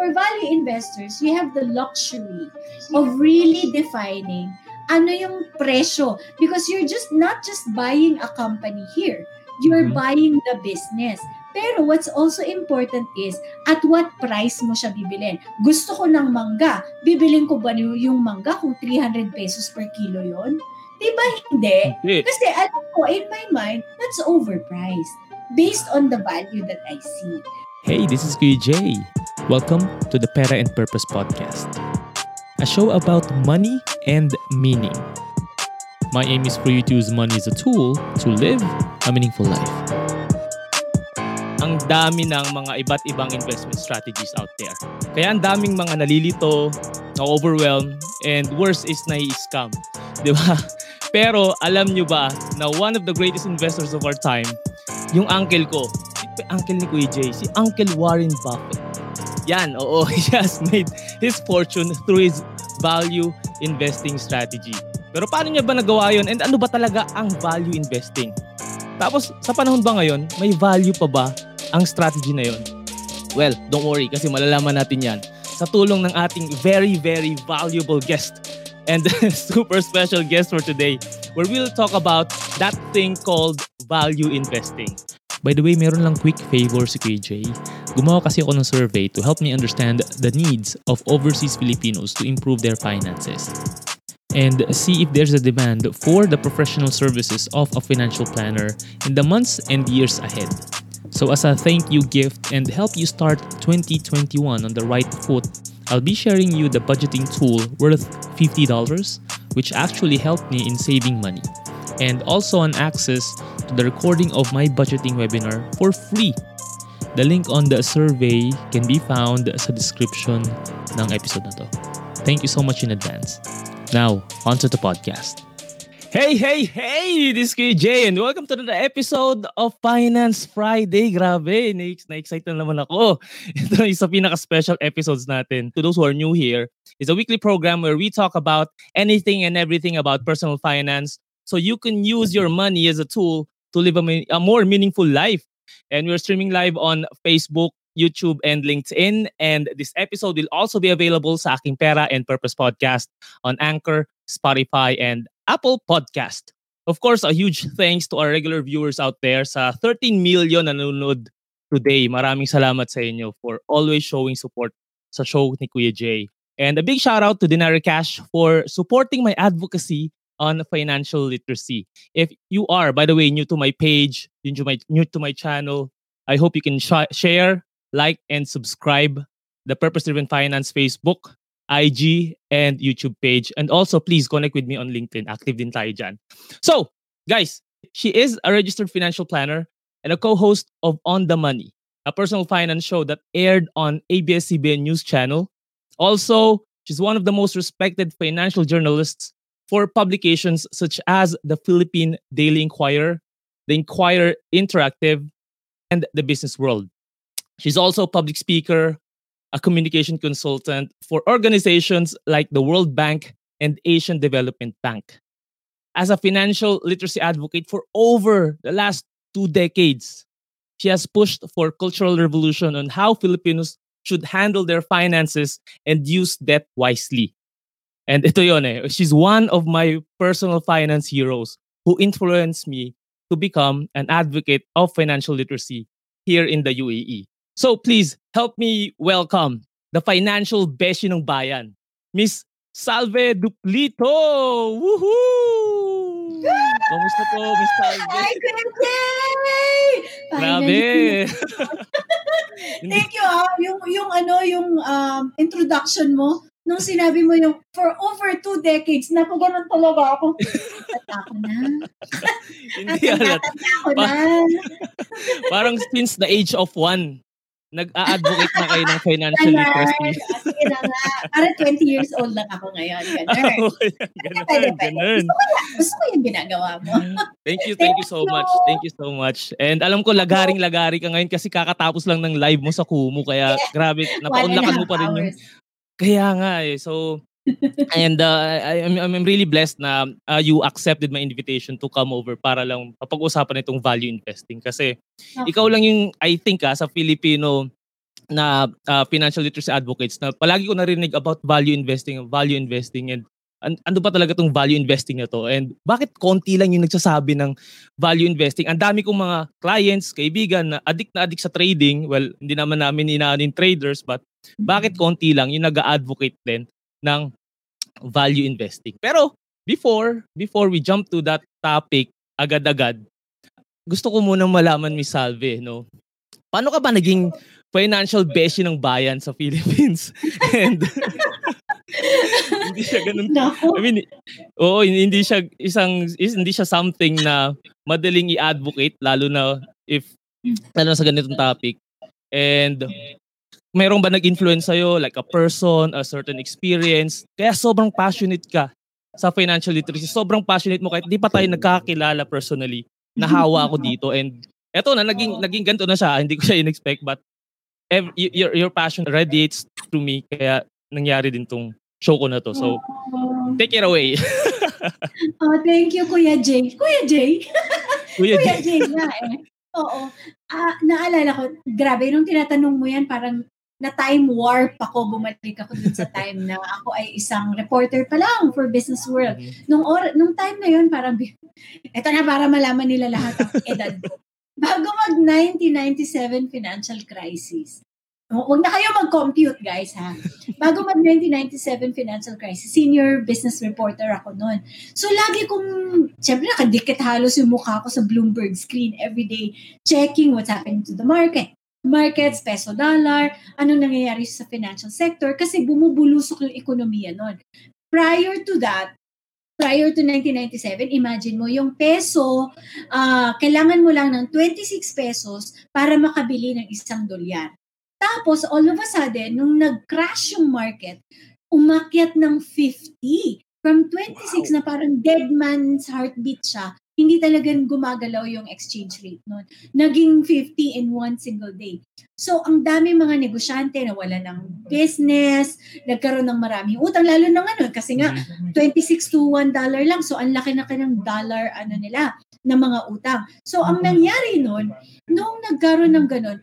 for value investors, you have the luxury of really defining ano yung presyo because you're just not just buying a company here you're mm-hmm. buying the business pero what's also important is at what price mo siya bibilin. Gusto ko ng mangga. Bibilin ko ba yung mangga kung 300 pesos per kilo yon? Diba hindi? Kasi alam ko, in my mind, that's overpriced based on the value that I see. Hey, this is Kuya. Welcome to the Pera and Purpose Podcast a show about money and meaning. My aim is for you to use money as a tool to live a meaningful life. Ang dami ng mga iba't ibang investment strategies out there. Kaya ang daming mga nalilito, na-overwhelm, and worse is nai-scam. Di ba? Pero alam nyo ba na one of the greatest investors of our time, yung uncle ko, uncle ni Kuya Jay, si Uncle Warren Buffett. Yan, oo, he has made his fortune through his value investing strategy. Pero paano niya ba nagawa yon and ano ba talaga ang value investing? Tapos sa panahon ba ngayon, may value pa ba ang strategy na yon? Well, don't worry kasi malalaman natin yan sa tulong ng ating very, very valuable guest and super special guest for today where we'll talk about that thing called value investing. By the way, meron lang quick favor si KJ. Gumawa kasi ako ng survey to help me understand the needs of overseas Filipinos to improve their finances and see if there's a demand for the professional services of a financial planner in the months and years ahead. So as a thank you gift and help you start 2021 on the right foot, I'll be sharing you the budgeting tool worth $50 which actually helped me in saving money and also an access to the recording of my budgeting webinar for free. The link on the survey can be found sa description ng episode na to. Thank you so much in advance. Now, on to the podcast. Hey, hey, hey! This is KJ and welcome to the episode of Finance Friday. Grabe, na-excite na naman ako. Ito isa pinaka-special episodes natin. To those who are new here, it's a weekly program where we talk about anything and everything about personal finance so you can use your money as a tool to live a, a more meaningful life. And we're streaming live on Facebook, YouTube, and LinkedIn. And this episode will also be available sa aking Pera and Purpose podcast on Anchor, Spotify, and Apple Podcast. Of course, a huge thanks to our regular viewers out there sa 13 million nanonood today. Maraming salamat sa inyo for always showing support sa show ni Kuya Jay. And a big shout out to Dinari Cash for supporting my advocacy on financial literacy. If you are, by the way, new to my page, new to my, new to my channel, I hope you can sh- share, like, and subscribe the Purpose Driven Finance Facebook, IG, and YouTube page. And also, please connect with me on LinkedIn. Active din tayo dyan. So, guys, she is a registered financial planner and a co-host of On the Money, a personal finance show that aired on ABS-CBN News Channel. Also, she's one of the most respected financial journalists for publications such as the Philippine Daily Inquirer, the Inquirer Interactive, and the Business World. She's also a public speaker, a communication consultant for organizations like the World Bank and Asian Development Bank. As a financial literacy advocate for over the last two decades, she has pushed for cultural revolution on how Filipinos should handle their finances and use debt wisely. And ito yon eh. She's one of my personal finance heroes who influenced me to become an advocate of financial literacy here in the UAE. So please help me welcome the financial beshi ng bayan, Miss Salve Duplito! Woohoo! Kamusta po, Miss Salve? Hi, Grabe! Thank you, ah. Yung, yung ano, yung um, introduction mo, nung sinabi mo yung for over two decades, naku, ganun talaga ako. Tata ko na. Hindi alat. ko na. Parang since the age of one, nag-a-advocate na kayo ng financial literacy. Sige na nga. Parang 20 years old lang ako ngayon. Ganun. ganun, pwede, ganun. Gusto ko, na, gusto ko yung ginagawa mo. thank you, thank you so much. Thank you so much. And alam ko, lagaring-lagari ka ngayon kasi kakatapos lang ng live mo sa Kumu. Kaya grabe, napaunlakan mo pa rin yung kaya nga eh. So, and uh, I, I'm, I'm really blessed na uh, you accepted my invitation to come over para lang papag-usapan itong value investing. Kasi okay. ikaw lang yung, I think ah, sa Filipino na uh, financial literacy advocates na palagi ko narinig about value investing, value investing and an, ano ba talaga tong value investing na to and bakit konti lang yung nagsasabi ng value investing. Ang dami kong mga clients, kaibigan na addict na addict sa trading. Well, hindi naman namin inaanin traders but bakit konti lang yung nag-advocate din ng value investing. Pero before before we jump to that topic agad-agad, gusto ko muna malaman Miss Salve, no? Paano ka ba naging financial beshi ng bayan sa Philippines. And hindi siya ganun. No. I mean, oo, hindi siya isang hindi siya something na madaling i-advocate lalo na if lalo na sa ganitong topic. And mayroon ba nag-influence sa'yo like a person, a certain experience? Kaya sobrang passionate ka sa financial literacy. Sobrang passionate mo kahit hindi pa tayo nagkakilala personally. Nahawa ako dito and eto na naging naging ganito na siya. Hindi ko siya in-expect but every, your, your passion radiates through me kaya nangyari din tong show ko na to. So, take it away. oh, thank you, Kuya Jay. Kuya Jay? Kuya, Kuya Jay nga eh. Oo. Uh, naalala ko, grabe, nung tinatanong mo yan, parang na time warp ako, bumalik ako dun sa time na ako ay isang reporter pa lang for Business World. Mm-hmm. Nung, or, nung time na yun, parang, eto na para malaman nila lahat ang edad ko. Bago mag 1997 financial crisis, Huwag na kayo mag-compute, guys, ha? Bago mag 1997 financial crisis, senior business reporter ako noon. So, lagi kong, syempre, nakadikit halos yung mukha ko sa Bloomberg screen every day, checking what's happening to the market. Markets, peso dollar, anong nangyayari sa financial sector, kasi bumubulusok yung ekonomiya noon. Prior to that, prior to 1997, imagine mo, yung peso, uh, kailangan mo lang ng 26 pesos para makabili ng isang dolyar. Tapos, all of a sudden, nung nag-crash yung market, umakyat ng 50. From 26 wow. na parang dead man's heartbeat siya, hindi talagang gumagalaw yung exchange rate noon. Naging 50 in one single day. So, ang dami mga negosyante na wala ng business, nagkaroon ng maraming utang, lalo na ano, kasi nga, 26 mm-hmm. to 1 dollar lang. So, ang laki na ng dollar, ano nila, na mga utang. So, ang nangyari noon, nung nagkaroon ng ganun,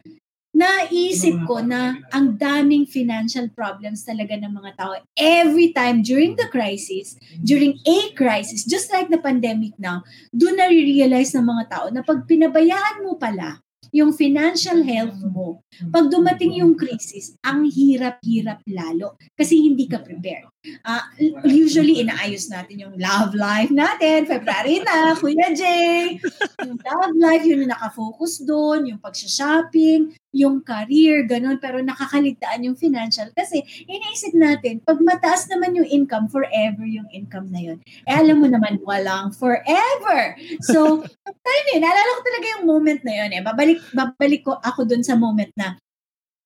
naisip ko na ang daming financial problems talaga ng mga tao every time during the crisis, during a crisis, just like the pandemic now, doon na-realize ng mga tao na pag pinabayaan mo pala yung financial health mo, pag dumating yung crisis, ang hirap-hirap lalo kasi hindi ka prepared. Uh, usually, inaayos natin yung love life natin. February na, Kuya Jay. Yung love life, yun yung nakafocus doon, yung pag-shopping, yung career, ganun. Pero nakakaligtaan yung financial kasi iniisip natin, pag mataas naman yung income, forever yung income na yun. Eh, alam mo naman, walang forever. So, tayo yun, naalala ko talaga yung moment na yun. Eh. Babalik, babalik ko ako doon sa moment na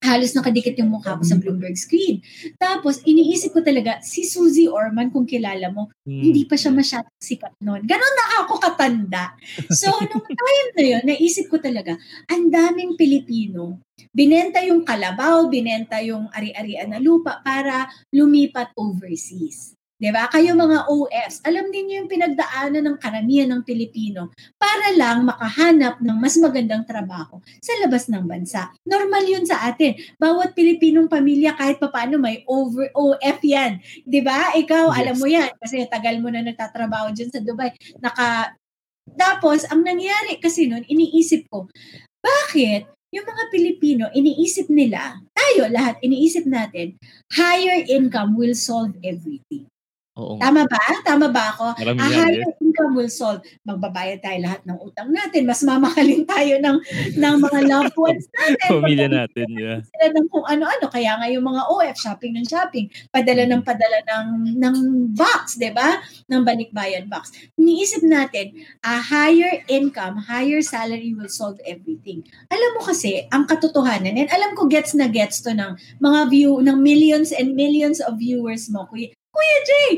halos nakadikit yung mukha ko sa mm. Bloomberg screen. Tapos, iniisip ko talaga, si Suzy Orman, kung kilala mo, hmm. hindi pa siya masyadong sikat noon. Ganon na ako katanda. So, nung time na yun, naisip ko talaga, ang daming Pilipino, binenta yung kalabaw, binenta yung ari-arian na lupa para lumipat overseas. 'Di ba? Kayo mga OFs, alam din niyo yung pinagdaanan ng karamihan ng Pilipino para lang makahanap ng mas magandang trabaho sa labas ng bansa. Normal 'yun sa atin. Bawat Pilipinong pamilya kahit papaano may over OF 'yan. 'Di ba? Ikaw yes. alam mo 'yan kasi tagal mo na nagtatrabaho diyan sa Dubai. Naka Tapos ang nangyari kasi noon, iniisip ko, bakit yung mga Pilipino, iniisip nila, tayo lahat, iniisip natin, higher income will solve everything. Oo. Tama ba? Tama ba ako? Marami A higher yes. income will solve. Magbabayad tayo lahat ng utang natin. Mas mamahalin tayo ng, ng mga loved ones natin. Pamilya natin, yeah. Sila ng kung ano-ano. Kaya nga yung mga OF, shopping ng shopping, padala ng padala ng, ng box, di ba? Ng balikbayan box. Niisip natin, a higher income, higher salary will solve everything. Alam mo kasi, ang katotohanan, and alam ko gets na gets to ng mga view, ng millions and millions of viewers mo, kuya, Kuya Jay!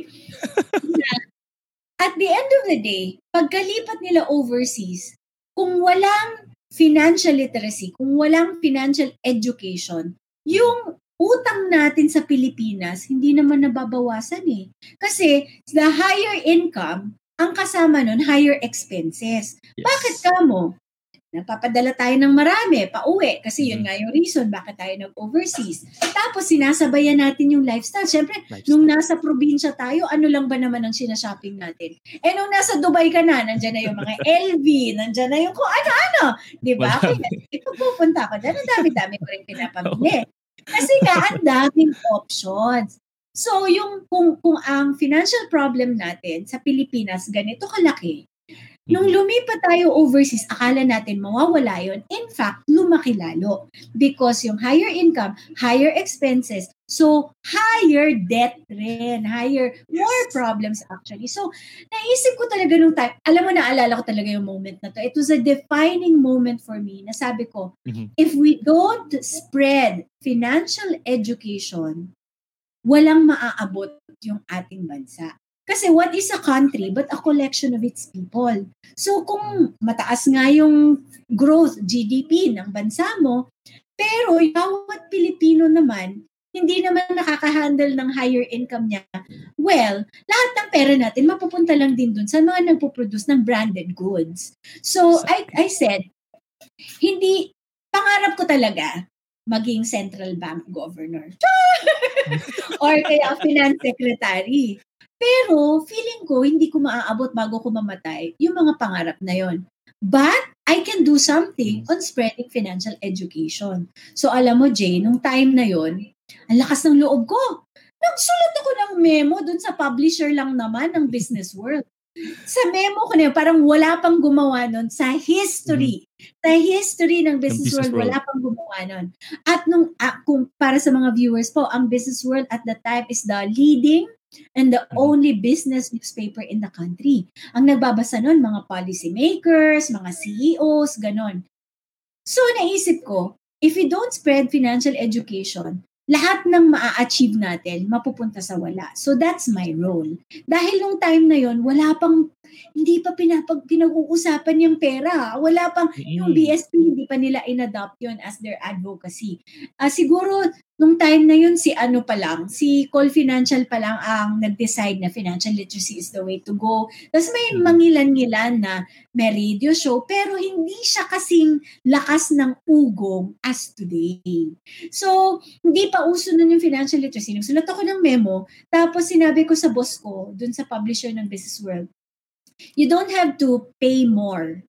At the end of the day, pagkalipat nila overseas, kung walang financial literacy, kung walang financial education, yung utang natin sa Pilipinas, hindi naman nababawasan eh. Kasi the higher income, ang kasama nun, higher expenses. Yes. Bakit ka mo? Napapadala tayo ng marami, pauwi. Kasi yun nga yung reason bakit tayo nag-overseas. Tapos sinasabayan natin yung lifestyle. Siyempre, lifestyle. nung nasa probinsya tayo, ano lang ba naman ang sinashopping natin? Eh nung nasa Dubai ka na, nandyan na yung mga LV, nandyan na yung kung ano-ano. Di ba? Kaya, ikaw pupunta ko dyan, ang dami-dami ko rin pinapamili. Kasi nga, ang daming options. So, yung kung, kung ang financial problem natin sa Pilipinas ganito kalaki, Nung mm-hmm. lumipat tayo overseas, akala natin mawawala yon. In fact, lumaki lalo. Because yung higher income, higher expenses, so higher debt rin, higher, more problems actually. So, naisip ko talaga nung time, alam mo, naalala ko talaga yung moment na to. It was a defining moment for me na sabi ko, mm-hmm. if we don't spread financial education, walang maaabot yung ating bansa. Kasi what is a country but a collection of its people? So kung mataas nga yung growth, GDP ng bansa mo, pero bawat Pilipino naman, hindi naman nakaka-handle ng higher income niya, well, lahat ng pera natin mapupunta lang din dun sa mga nagpo-produce ng branded goods. So, I, I said, hindi, pangarap ko talaga maging central bank governor. or kaya finance secretary. Pero feeling ko hindi ko maaabot bago ko mamatay yung mga pangarap na yon. But I can do something on spreading financial education. So alam mo Jay, nung time na yon, ang lakas ng loob ko. Nagsulat ako ng memo dun sa publisher lang naman ng Business World. Sa memo ko na yun, parang wala pang gumawa nun sa history. Mm-hmm. Sa history ng Business, Business World, World, wala pang gumawa nun. At nung, uh, kung para sa mga viewers po, ang Business World at the time is the leading and the mm-hmm. only business newspaper in the country. Ang nagbabasa nun, mga policymakers, mga CEOs, ganon. So, naisip ko, if we don't spread financial education, lahat ng maa-achieve natin mapupunta sa wala. So that's my role. Dahil nung time na yon wala pang hindi pa pinapag pinag-uusapan yung pera. Wala pang yung BSP hindi pa nila inadopt yon as their advocacy. Uh, siguro nung time na yun, si ano pa lang, si Call Financial pa lang ang nag-decide na financial literacy is the way to go. Tapos may mm. mangilan-ngilan na may radio show, pero hindi siya kasing lakas ng ugong as today. So, hindi pa uso nun yung financial literacy. Nagsulat ako ng memo, tapos sinabi ko sa boss ko, dun sa publisher ng Business World, you don't have to pay more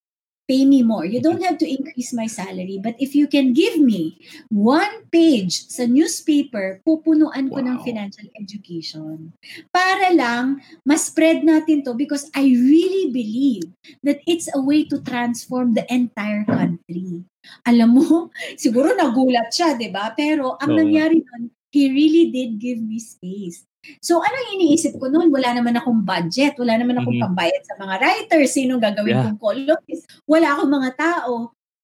pay me more. You don't have to increase my salary. But if you can give me one page sa newspaper, pupunuan ko wow. ng financial education. Para lang, mas-spread natin to because I really believe that it's a way to transform the entire country. Alam mo, siguro nagulat siya, di ba? Pero ang no. nangyari nun, he really did give me space. So, anong iniisip ko noon? Wala naman akong budget. Wala naman akong mm-hmm. pambayad sa mga writers. Sino gagawin yeah. kong columnist? Wala akong mga tao.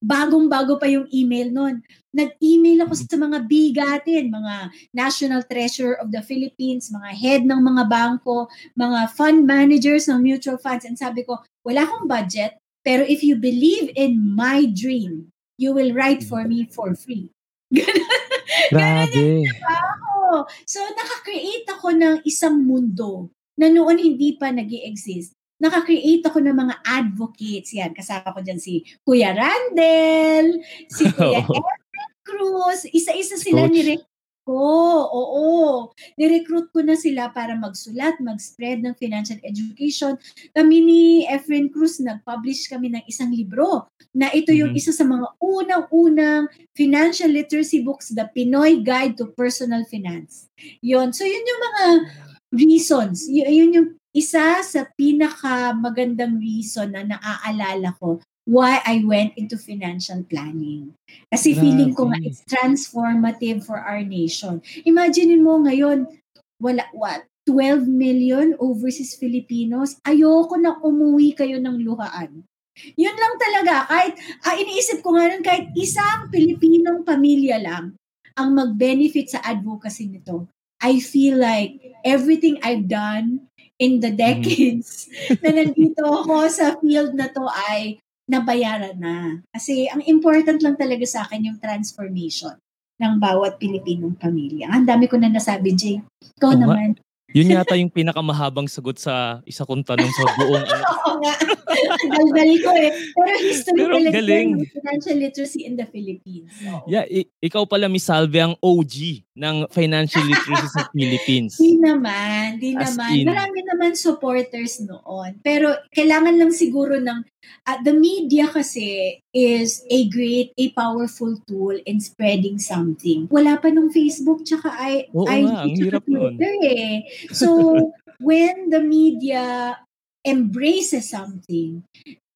Bagong-bago pa yung email noon. Nag-email ako sa mga bigatin, mga National Treasurer of the Philippines, mga head ng mga bangko, mga fund managers ng mutual funds. And sabi ko, wala akong budget, pero if you believe in my dream, you will write for me for free. Ganun. Ganun yung So, nakakreate ako ng isang mundo na noon hindi pa nag exist Nakakreate ako ng mga advocates. Yan, kasama ko dyan si Kuya Randel, si Kuya Cruz. Isa-isa sila Coach. ni ko. Oo. Nirecruit ko na sila para magsulat, mag-spread ng financial education. Kami ni Efren Cruz, nag-publish kami ng isang libro na ito yung mm-hmm. isa sa mga unang-unang financial literacy books, The Pinoy Guide to Personal Finance. Yon. So, yun yung mga reasons. Y- yun yung isa sa pinaka magandang reason na naaalala ko why I went into financial planning. Kasi feeling ko nga it's transformative for our nation. Imagine mo ngayon, wala, what, 12 million overseas Filipinos, ayoko na umuwi kayo ng luhaan. Yun lang talaga. Kahit, ah, iniisip ko nga nun, kahit isang Pilipinong pamilya lang ang mag-benefit sa advocacy nito. I feel like everything I've done in the mm-hmm. decades mm. na nandito ako sa field na to ay nabayaran na. Kasi ang important lang talaga sa akin yung transformation ng bawat Pilipinong pamilya. Ang dami ko na nasabi, Jay. Ikaw oh, naman. Yun yata yung pinakamahabang sagot sa isa kong tanong sa buong ano. Oo nga. Daldal ko eh. Pero history Pero talaga galing. ng financial literacy in the Philippines. Oo. Yeah, i- ikaw pala Miss Salve ang OG ng financial literacy sa Philippines. Di naman, di As naman. in. Marami naman supporters noon. Pero kailangan lang siguro ng, uh, the media kasi is a great, a powerful tool in spreading something. Wala pa nung Facebook tsaka I, Oo IG nga, ang hirap nun. Twitter eh. So, when the media embraces something,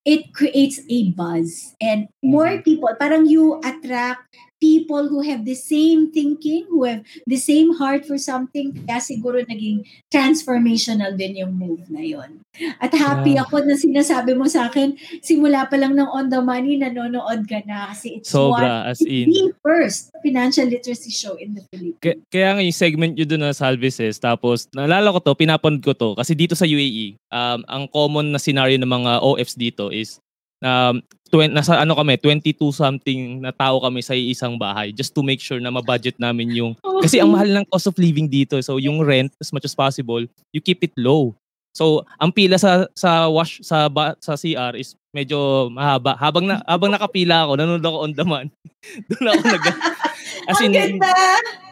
it creates a buzz and more Mm-hmm. people parang you attract people who have the same thinking who have the same heart for something kaya siguro naging transformational din yung move na yon at happy Yeah. ako na sinasabi mo sa akin simula pa lang ng on the money nanonood ka na kasi it's one Sobra, as it's in. the first financial literacy show in the Philippines Kaya, kaya nga yung segment nyo doon na Salvices, tapos naalala ko to, pinapanood ko to, kasi dito sa UAE, um, ang common na scenario ng mga OFs dito is, um, twen- nasa ano kami, 22 something na tao kami sa isang bahay just to make sure na ma-budget namin yung, kasi ang mahal ng cost of living dito, so yung rent as much as possible, you keep it low. So, ang pila sa sa wash sa ba, sa CR is medyo mahaba. Habang na habang nakapila ako, nanonood ako on demand. Doon ako nag As in,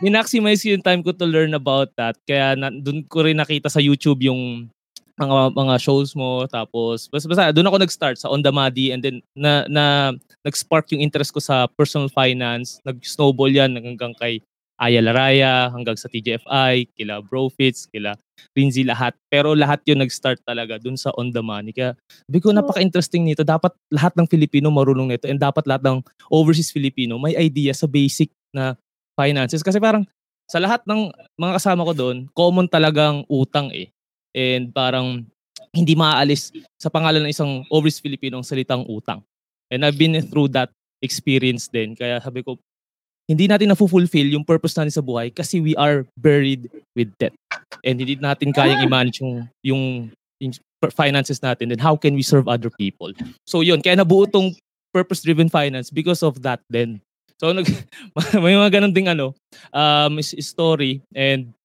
minaximize ko yung time ko to learn about that. Kaya na, doon ko rin nakita sa YouTube yung mga mga shows mo tapos basta, basta doon ako nag-start sa On The Muddy and then na, na nag-spark yung interest ko sa personal finance. Nag-snowball yan hanggang kay Aya Laraya hanggang sa TGFI kila Bro Fits kila Rinzi lahat. Pero lahat yun nag-start talaga doon sa On The Money. Kaya sabi ko napaka-interesting nito. Dapat lahat ng Filipino marunong nito and dapat lahat ng overseas Filipino may idea sa basic na finances. Kasi parang sa lahat ng mga kasama ko doon common talagang utang eh and parang hindi maaalis sa pangalan ng isang overseas Filipino ang salitang utang. And I've been through that experience din. Kaya sabi ko, hindi natin na-fulfill yung purpose natin sa buhay kasi we are buried with debt. And hindi natin kayang i-manage yung, yung, yung finances natin. Then how can we serve other people? So yun, kaya nabuo tong purpose-driven finance because of that then. So nag, may mga ganun ding ano, um, story and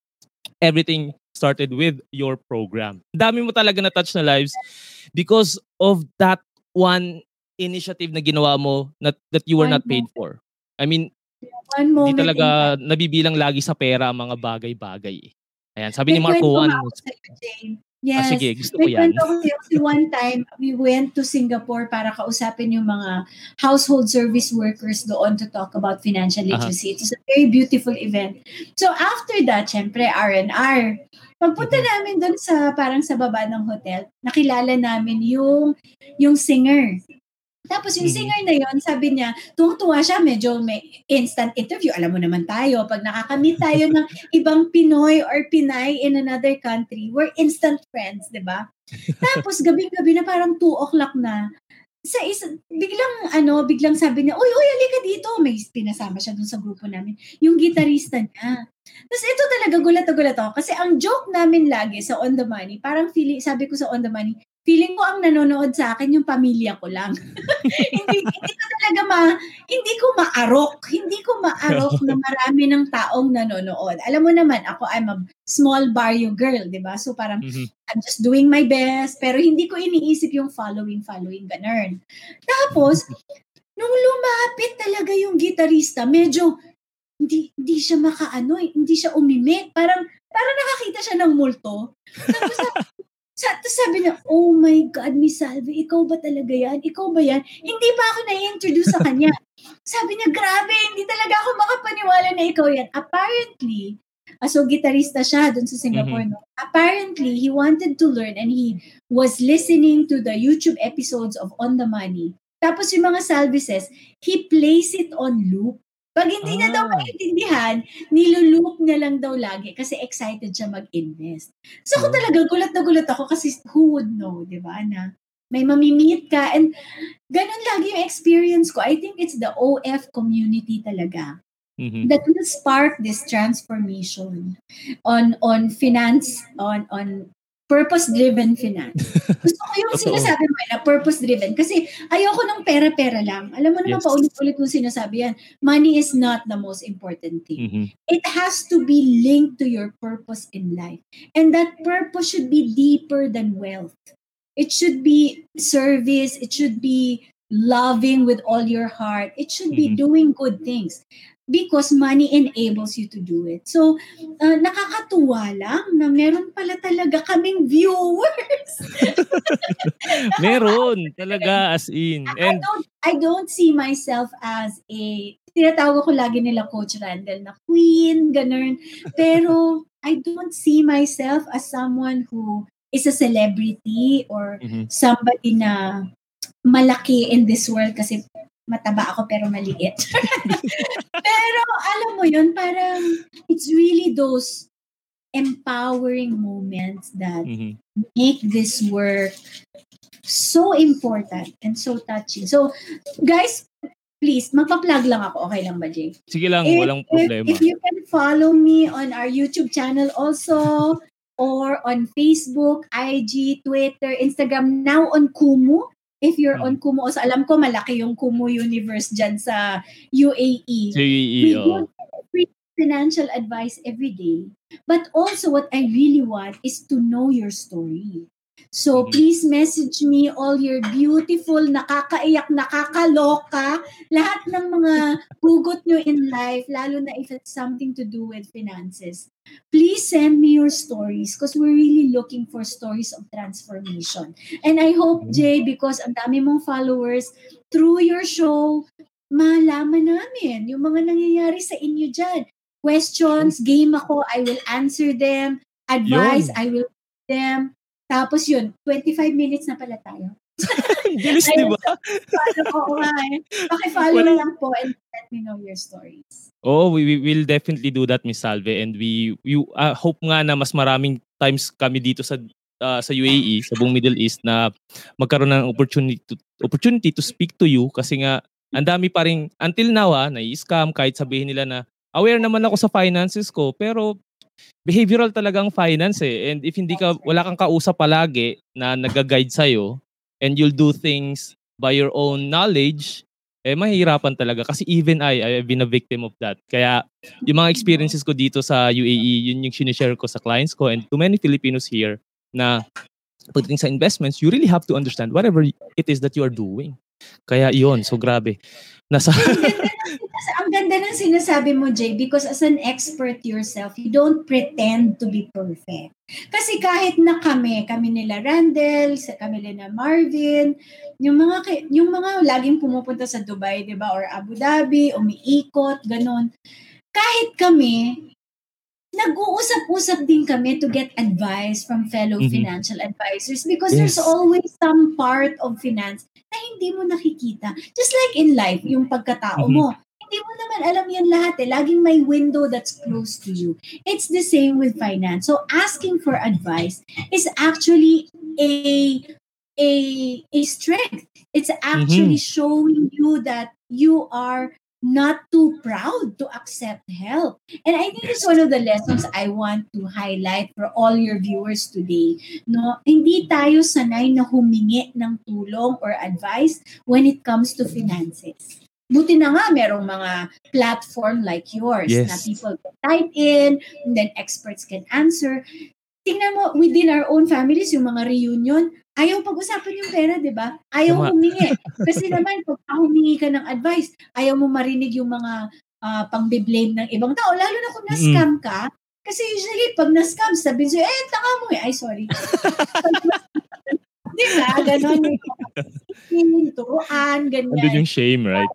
everything started with your program. Dami mo talaga na touch na lives because of that one initiative na ginawa mo na, that you were not paid for. I mean, one moment hindi in talaga nabibilang lagi sa pera ang mga bagay-bagay. eh. Ayan, sabi ni Marco Juan. Ah, Yes. sige, gusto ko May yan. ko kasi one time, we went to Singapore para kausapin yung mga household service workers doon to talk about financial Aha. literacy. It was a very beautiful event. So after that, syempre, R&R. Pagpunta Mhm. namin doon sa parang sa baba ng hotel, nakilala namin yung yung singer. Tapos yung Mhm. singer na yon sabi niya, tuwang-tuwa siya, medyo may instant interview. Alam mo naman tayo, pag nakakamit tayo ng ibang Pinoy or Pinay in another country, we're instant friends, di ba? Tapos gabing-gabi na parang 2 o'clock na, sa isa, biglang ano, biglang sabi niya, uy, uy, halika dito. May pinasama siya dun sa grupo namin. Yung gitarista niya. Tapos ito talaga, gulat na gulat ako. Kasi ang joke namin lagi sa On The Money, parang feeling, sabi ko sa On The Money, feeling ko ang nanonood sa akin yung pamilya ko lang. hindi, hindi ko talaga ma, hindi ko maarok. Hindi ko maarok na marami ng taong nanonood. Alam mo naman, ako, I'm a small barrio girl, di ba? So parang, Mhm. I'm just doing my best, pero hindi ko iniisip yung following, following, ganun. Tapos, nung lumapit talaga yung gitarista, medyo, hindi, hindi siya makaano, eh, hindi siya umimik. Parang, parang nakakita siya ng multo. Tapos, sa, tapos sabi niya, oh my God, Miss Salve, ikaw ba talaga yan? Ikaw ba yan? Hindi pa ako na-introduce sa kanya. sabi niya, grabe, hindi talaga ako makapaniwala na ikaw yan. Apparently, ah, so gitarista siya dun sa Singapore. No? Apparently, he wanted to learn and he was listening to the YouTube episodes of On The Money. Tapos yung mga salvices, he plays it on loop. Pag hindi na daw Ah. maintindihan, nilulup niya lang daw lagi kasi excited siya mag-invest. So ako Oh. talaga, gulat na gulat ako kasi who would know, di ba, na may mamimit ka. And ganun lagi yung experience ko. I think it's the OF community talaga Mhm. that will spark this transformation on on finance on on purpose-driven finance. Gusto ko yung sinasabi mo na purpose-driven kasi ayoko ng pera-pera lang. Alam mo naman yes. paulit-ulit mo sinasabi yan, money is not the most important thing. Mm-hmm. It has to be linked to your purpose in life. And that purpose should be deeper than wealth. It should be service, it should be loving with all your heart. It should be mm-hmm. doing good things because money enables you to do it. So, uh, nakakatuwa lang na meron pala talaga kaming viewers. meron talaga as in. And I don't I don't see myself as a tinatawag ko lagi nila Coach Randall na queen, ganun. Pero I don't see myself as someone who is a celebrity or mm-hmm. somebody na malaki in this world kasi mataba ako pero maliit. pero alam mo yun, parang it's really those empowering moments that mm-hmm. make this work so important and so touching. So, guys, please, magpa-plug lang ako. Okay lang ba, Jay? Sige lang, if, walang problema. If, if you can follow me on our YouTube channel also, or on Facebook, IG, Twitter, Instagram, now on Kumu, if you're on mm. Kumu, so alam ko malaki yung Kumu universe dyan sa UAE. Sa UAE, oh. free financial advice every day. But also what I really want is to know your story. So mm-hmm. please message me all your beautiful, nakakaiyak, nakakaloka, lahat ng mga hugot nyo in life, lalo na if it's something to do with finances. Please send me your stories because we're really looking for stories of transformation. And I hope, mm-hmm. Jay, because ang dami mong followers, through your show, malaman namin yung mga nangyayari sa inyo dyan. Questions, game ako, I will answer them. Advice, Yun. I will them tapos yun, 25 minutes na pala tayo. Bilis, di ba? Oo nga eh. Pakifollow Wala. lang po and let me know your stories. Oh, we, we will definitely do that, Miss Salve. And we, we uh, hope nga na mas maraming times kami dito sa uh, sa UAE, sa buong Middle East na magkaroon ng opportunity to, opportunity to speak to you kasi nga ang dami pa rin until now ah, na-scam kahit sabihin nila na aware naman ako sa finances ko pero behavioral talagang finance eh. And if hindi ka, wala kang kausap palagi na nag-guide sa'yo and you'll do things by your own knowledge, eh mahihirapan talaga. Kasi even I, I've been a victim of that. Kaya yung mga experiences ko dito sa UAE, yun yung sinishare ko sa clients ko and to many Filipinos here na pagdating sa investments, you really have to understand whatever it is that you are doing. Kaya yon so grabe. Nasa ang ganda ng sinasabi mo, Jay, because as an expert yourself, you don't pretend to be perfect. Kasi kahit na kami, kami nila Randall, kami nila Marvin, yung mga yung mga laging pumupunta sa Dubai, 'di ba, or Abu Dhabi, umiikot, ganun. Kahit kami, nag-uusap-usap din kami to get advice from fellow mm-hmm. financial advisors because yes. there's always some part of finance na hindi mo nakikita. Just like in life, yung pagkatao mm-hmm. mo. Hindi mo naman alam yan lahat eh. Laging may window that's close to you. It's the same with finance. So asking for advice is actually a a a strength. It's actually mm-hmm. showing you that you are not too proud to accept help. And I think it's one of the lessons I want to highlight for all your viewers today. No, hindi tayo sanay na humingi ng tulong or advice when it comes to finances. Buti na nga merong mga platform like yours yes. na people can type in and then experts can answer. Tingnan mo, within our own families, yung mga reunion, ayaw pag-usapan yung pera, di ba? Ayaw Tama. humingi. Kasi naman, pag humingi ka ng advice, ayaw mo marinig yung mga uh, pang-blame ng ibang tao. Lalo na kung na-scam ka. Kasi usually, pag na-scam, sabihin sa'yo, eh, taka mo eh. Ay, sorry. di ba? Ganon yung turuan, ganyan. Andun yung shame, right?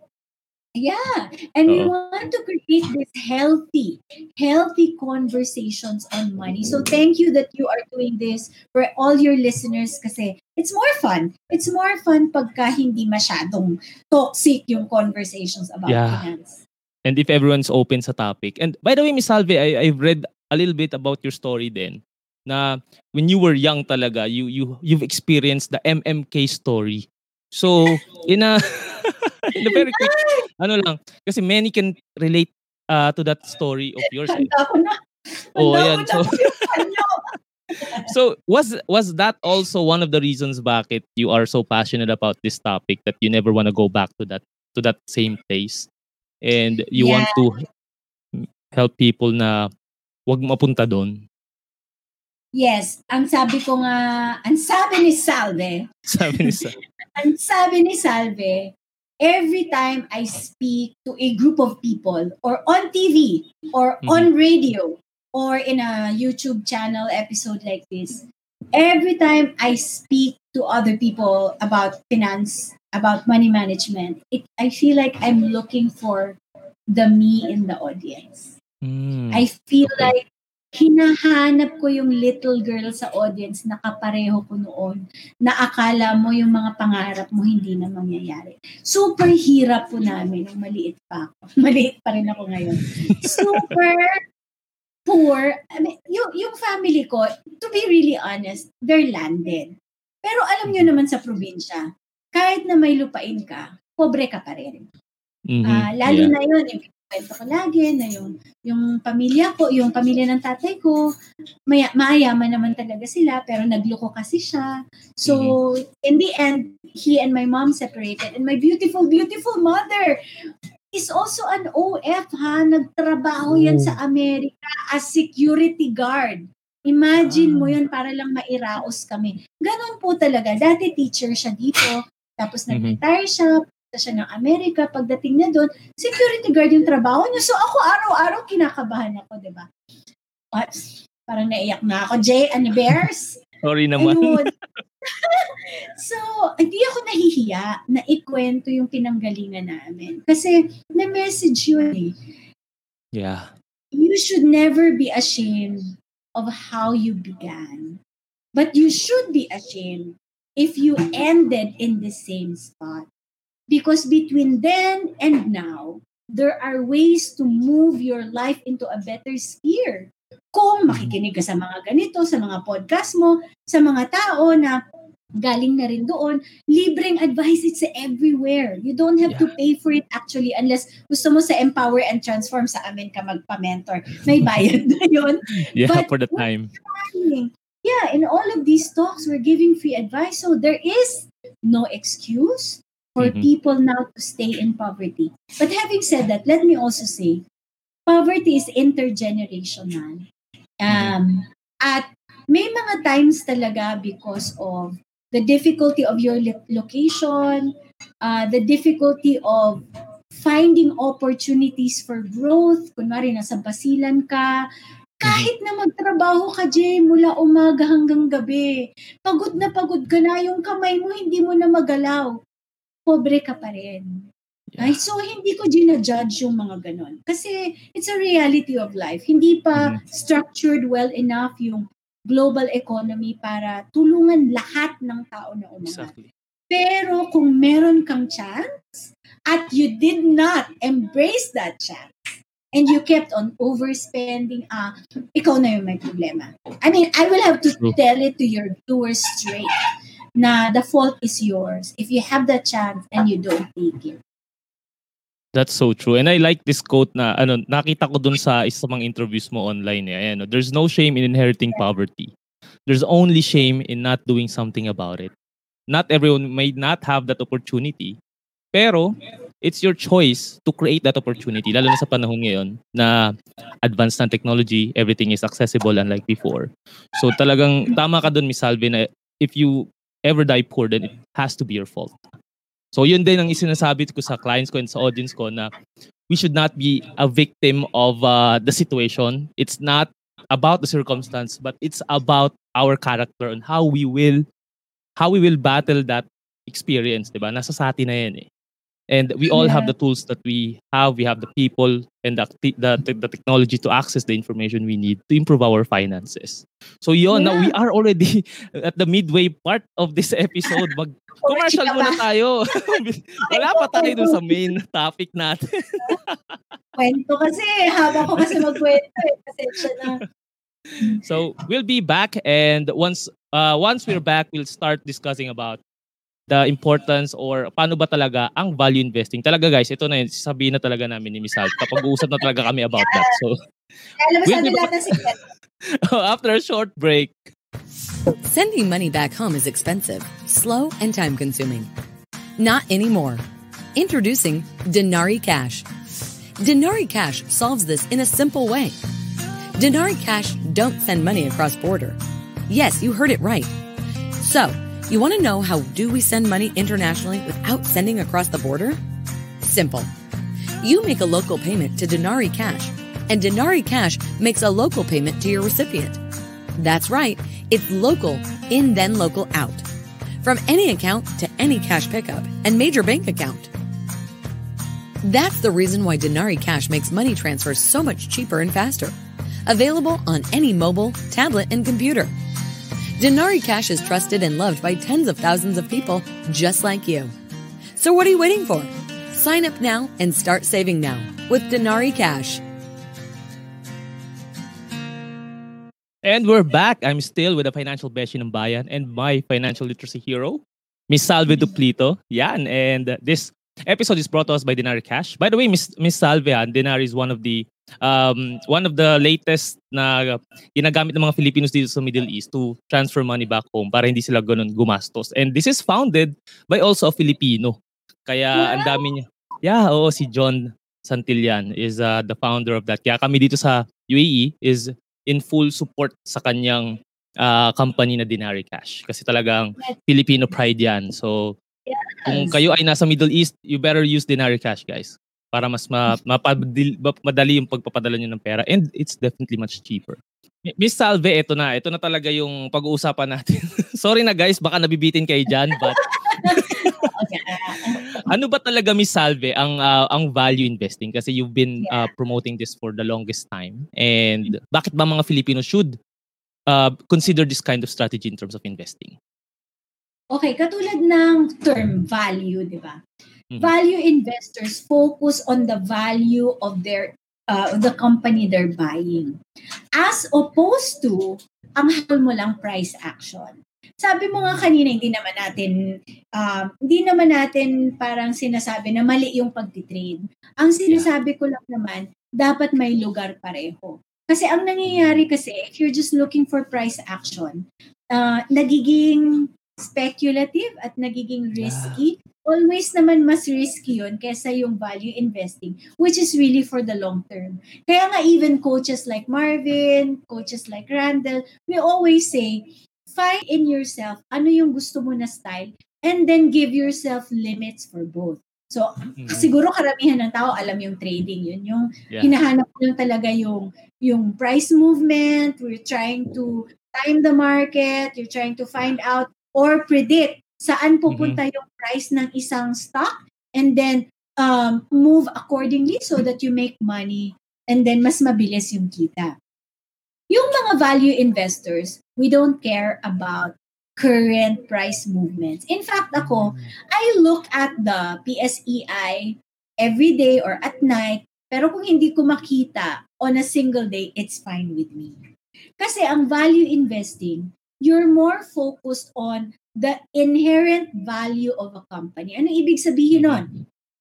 Yeah. And Uh-oh. we want to create this healthy, healthy conversations on money. So thank you that you are doing this for all your listeners kasi it's more fun. It's more fun pagka hindi masyadong toxic yung conversations about yeah. finance. And if everyone's open sa topic. And by the way, Miss Salve, I, I've read a little bit about your story then na when you were young talaga, you you you've experienced the MMK story. So, in a in a very quick, ano lang, kasi many can relate uh, to that story of yours. Eh. Ko na. oh, ayan. So, so, so was was that also one of the reasons bakit you are so passionate about this topic that you never want to go back to that to that same place and you yeah. want to help people na wag mapunta doon? Yes, ang sabi ko nga, ang sabi ni Salve. sabi ni Salve. ang sabi ni Salve, every time I speak to a group of people or on TV or mm-hmm. on radio or in a YouTube channel episode like this, every time I speak to other people about finance, about money management, it I feel like I'm looking for the me in the audience. Mm. I feel okay. like hinahanap ko yung little girl sa audience na kapareho ko noon na akala mo yung mga pangarap mo hindi na mangyayari. Super hirap po namin nung maliit pa ako. Maliit pa rin ako ngayon. Super poor. I mean, yung, yung family ko, to be really honest, they're landed. Pero alam nyo naman sa probinsya, kahit na may lupain ka, pobre ka pa rin. Mm-hmm. Uh, lalo yeah. na yun, kwento ko lagi na yung, yung pamilya ko, yung pamilya ng tatay ko, maya, maayaman naman talaga sila, pero nagloko kasi siya. So, mm-hmm. in the end, he and my mom separated. And my beautiful, beautiful mother is also an OF ha. Nagtrabaho yan sa oh. Amerika as security guard. Imagine mo ah. yun para lang mairaos kami. Ganon po talaga. Dati teacher siya dito. Tapos mm-hmm. nag-retire siya. Siya ng Amerika. Pagdating niya doon, security guard yung trabaho niya. So ako araw-araw kinakabahan ako, di ba? Parang naiyak na ako. Jay and Bears. Sorry naman. Ayun. so, hindi ako nahihiya na ikwento yung pinanggalingan namin. Kasi, na message yun eh. Yeah. You should never be ashamed of how you began. But you should be ashamed if you ended in the same spot. Because between then and now, there are ways to move your life into a better sphere. Kung makikinig ka sa mga ganito, sa mga podcast mo, sa mga tao na galing na rin doon. Libreng advice, it's everywhere. You don't have yeah. to pay for it actually unless gusto mo sa Empower and Transform sa amin ka magpa-mentor. May bayad na yun. yeah, But for the time. Yeah, in all of these talks, we're giving free advice. So there is no excuse for mm-hmm. people now to stay in poverty. But having said that, let me also say, poverty is intergenerational. Mm-hmm. Um, at may mga times talaga because of the difficulty of your location, uh, the difficulty of finding opportunities for growth. Kunwari, nasa basilan ka, kahit na magtrabaho ka, Jay, mula umaga hanggang gabi, pagod na pagod ka na, yung kamay mo hindi mo na magalaw. Pobre ka pa rin. Yeah. Ay, so hindi ko gina-judge yung mga ganon. Kasi it's a reality of life. Hindi pa mm-hmm. structured well enough yung global economy para tulungan lahat ng tao na umangat. Exactly. Pero kung meron kang chance at you did not embrace that chance and you kept on overspending, ah, uh, ikaw na yung may problema. I mean, I will have to True. tell it to your viewers straight na the fault is yours if you have the chance and you don't take it. That's so true. And I like this quote na ano nakita ko dun sa isa mga interviews mo online eh. Ayan, there's no shame in inheriting poverty. There's only shame in not doing something about it. Not everyone may not have that opportunity. Pero it's your choice to create that opportunity lalo na sa panahon ngayon na advanced na technology, everything is accessible unlike before. So talagang tama ka dun, Miss Salve, na if you ever die poor, then it has to be your fault. So yun din ang isinasabi ko sa clients ko and sa audience ko na we should not be a victim of uh, the situation. It's not about the circumstance, but it's about our character and how we will how we will battle that experience, 'di ba? Nasa sa atin na 'yan eh. And we all yeah. have the tools that we have. We have the people and the, the, the technology to access the information we need to improve our finances. So yun, yeah. now we are already at the midway part of this episode. Mag commercial muna tayo. Wala pa tayo dun sa main topic natin. Kwento kasi, haba ko kasi magkwento eh. Pasensya na. So we'll be back and once uh, once we're back, we'll start discussing about the importance or paano ba talaga ang value investing. Talaga guys, ito na yun, sabihin na talaga namin ni Miss Hal. Kapag uusap na talaga kami about that. So, we'll be back. after a short break. Sending money back home is expensive, slow, and time consuming. Not anymore. Introducing Denari Cash. Denari Cash solves this in a simple way. Denari Cash don't send money across border. Yes, you heard it right. So, you want to know how do we send money internationally without sending across the border? Simple. You make a local payment to Denari Cash, and Denari Cash makes a local payment to your recipient. That's right, it's local in then local out. From any account to any cash pickup and major bank account. That's the reason why Denari Cash makes money transfers so much cheaper and faster. Available on any mobile, tablet, and computer. Denari Cash is trusted and loved by tens of thousands of people just like you. So what are you waiting for? Sign up now and start saving now with Denari Cash. And we're back. I'm still with the financial beshi ng bayan and my financial literacy hero, Miss Salve Duplito. Yan. And this episode is brought to us by Denari Cash. By the way, Miss Miss Salve, yan, Denari is one of the um, one of the latest na ginagamit ng mga Filipinos dito sa Middle East to transfer money back home para hindi sila ganun gumastos. And this is founded by also a Filipino. Kaya ang dami niya. Yeah, oo, si John Santillan is uh, the founder of that. Kaya kami dito sa UAE is in full support sa kanyang uh, company na Denari Cash. Kasi talagang Filipino pride yan. So, yes. kung kayo ay nasa Middle East, you better use Denari Cash, guys. Para mas ma, mapadil, madali yung pagpapadala nyo ng pera. And it's definitely much cheaper. Miss Salve, ito na. Ito na talaga yung pag-uusapan natin. Sorry na guys, baka nabibitin kayo dyan, but ano ba talaga Miss Salve ang uh, ang value investing kasi you've been yeah. uh, promoting this for the longest time and bakit ba mga Filipino should uh, consider this kind of strategy in terms of investing? Okay, katulad ng term value, 'di ba? Mm-hmm. Value investors focus on the value of their uh, the company they're buying. As opposed to ang habol mo lang price action sabi mo nga kanina, hindi naman natin, uh, hindi naman natin parang sinasabi na mali yung pagtitrade. Ang sinasabi ko lang naman, dapat may lugar pareho. Kasi ang nangyayari kasi, if you're just looking for price action, uh, nagiging speculative at nagiging risky. Always naman mas risky yun kesa yung value investing, which is really for the long term. Kaya nga even coaches like Marvin, coaches like Randall, we always say, find in yourself ano yung gusto mo na style and then give yourself limits for both. So, mm-hmm. siguro karamihan ng tao alam yung trading. Yun yung yeah. hinahanap lang talaga yung, yung price movement. We're trying to time the market. You're trying to find out or predict saan pupunta mm-hmm. yung price ng isang stock and then um, move accordingly so that you make money and then mas mabilis yung kita. Yung mga value investors, we don't care about current price movements. In fact, ako, I look at the PSEI every day or at night, pero kung hindi ko makita on a single day, it's fine with me. Kasi ang value investing, you're more focused on the inherent value of a company. Ano ibig sabihin nun?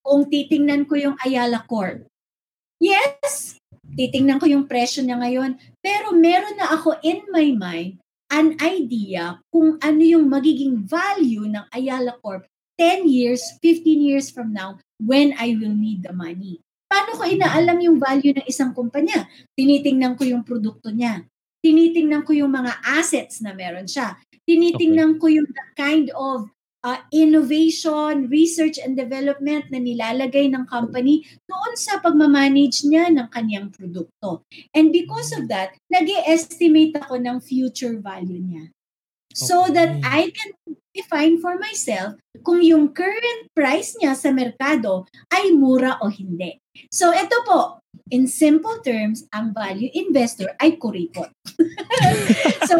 Kung titingnan ko yung Ayala Corp, yes, titingnan ko yung presyo niya ngayon, pero meron na ako in my mind an idea kung ano yung magiging value ng Ayala Corp 10 years, 15 years from now when I will need the money. Paano ko inaalam yung value ng isang kumpanya? Tinitingnan ko yung produkto niya. Tinitingnan ko yung mga assets na meron siya. Tinitingnan okay. ko yung the kind of uh, innovation, research and development na nilalagay ng company doon sa pagmamanage niya ng kanyang produkto. And because of that, nag estimate ako ng future value niya. So okay. that I can define for myself kung yung current price niya sa merkado ay mura o hindi. So ito po, in simple terms, ang value investor ay kuripot. so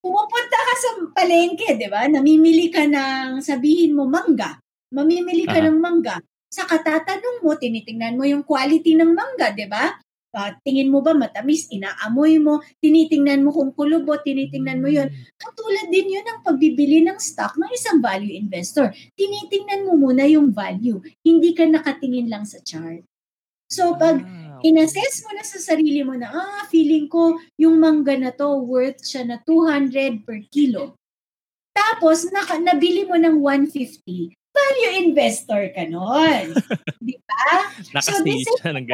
pumupunta ka sa palengke, di ba? Namimili ka ng, sabihin mo, mangga. Mamimili ka uh-huh. ng mangga. Sa katatanong mo, tinitingnan mo yung quality ng mangga, di ba? Uh, tingin mo ba matamis, inaamoy mo, tinitingnan mo kung kulubot, tinitingnan mo yon. Hmm. Katulad din yun ang pagbibili ng stock ng isang value investor. Tinitingnan mo muna yung value, hindi ka nakatingin lang sa chart. So pag Ah, inassess mo na sa sarili mo na, ah, feeling ko yung mangga na to worth siya na 200 per kilo. Tapos, naka, nabili mo ng 150, value investor ka nun. Di So, Nakastage is siya ng.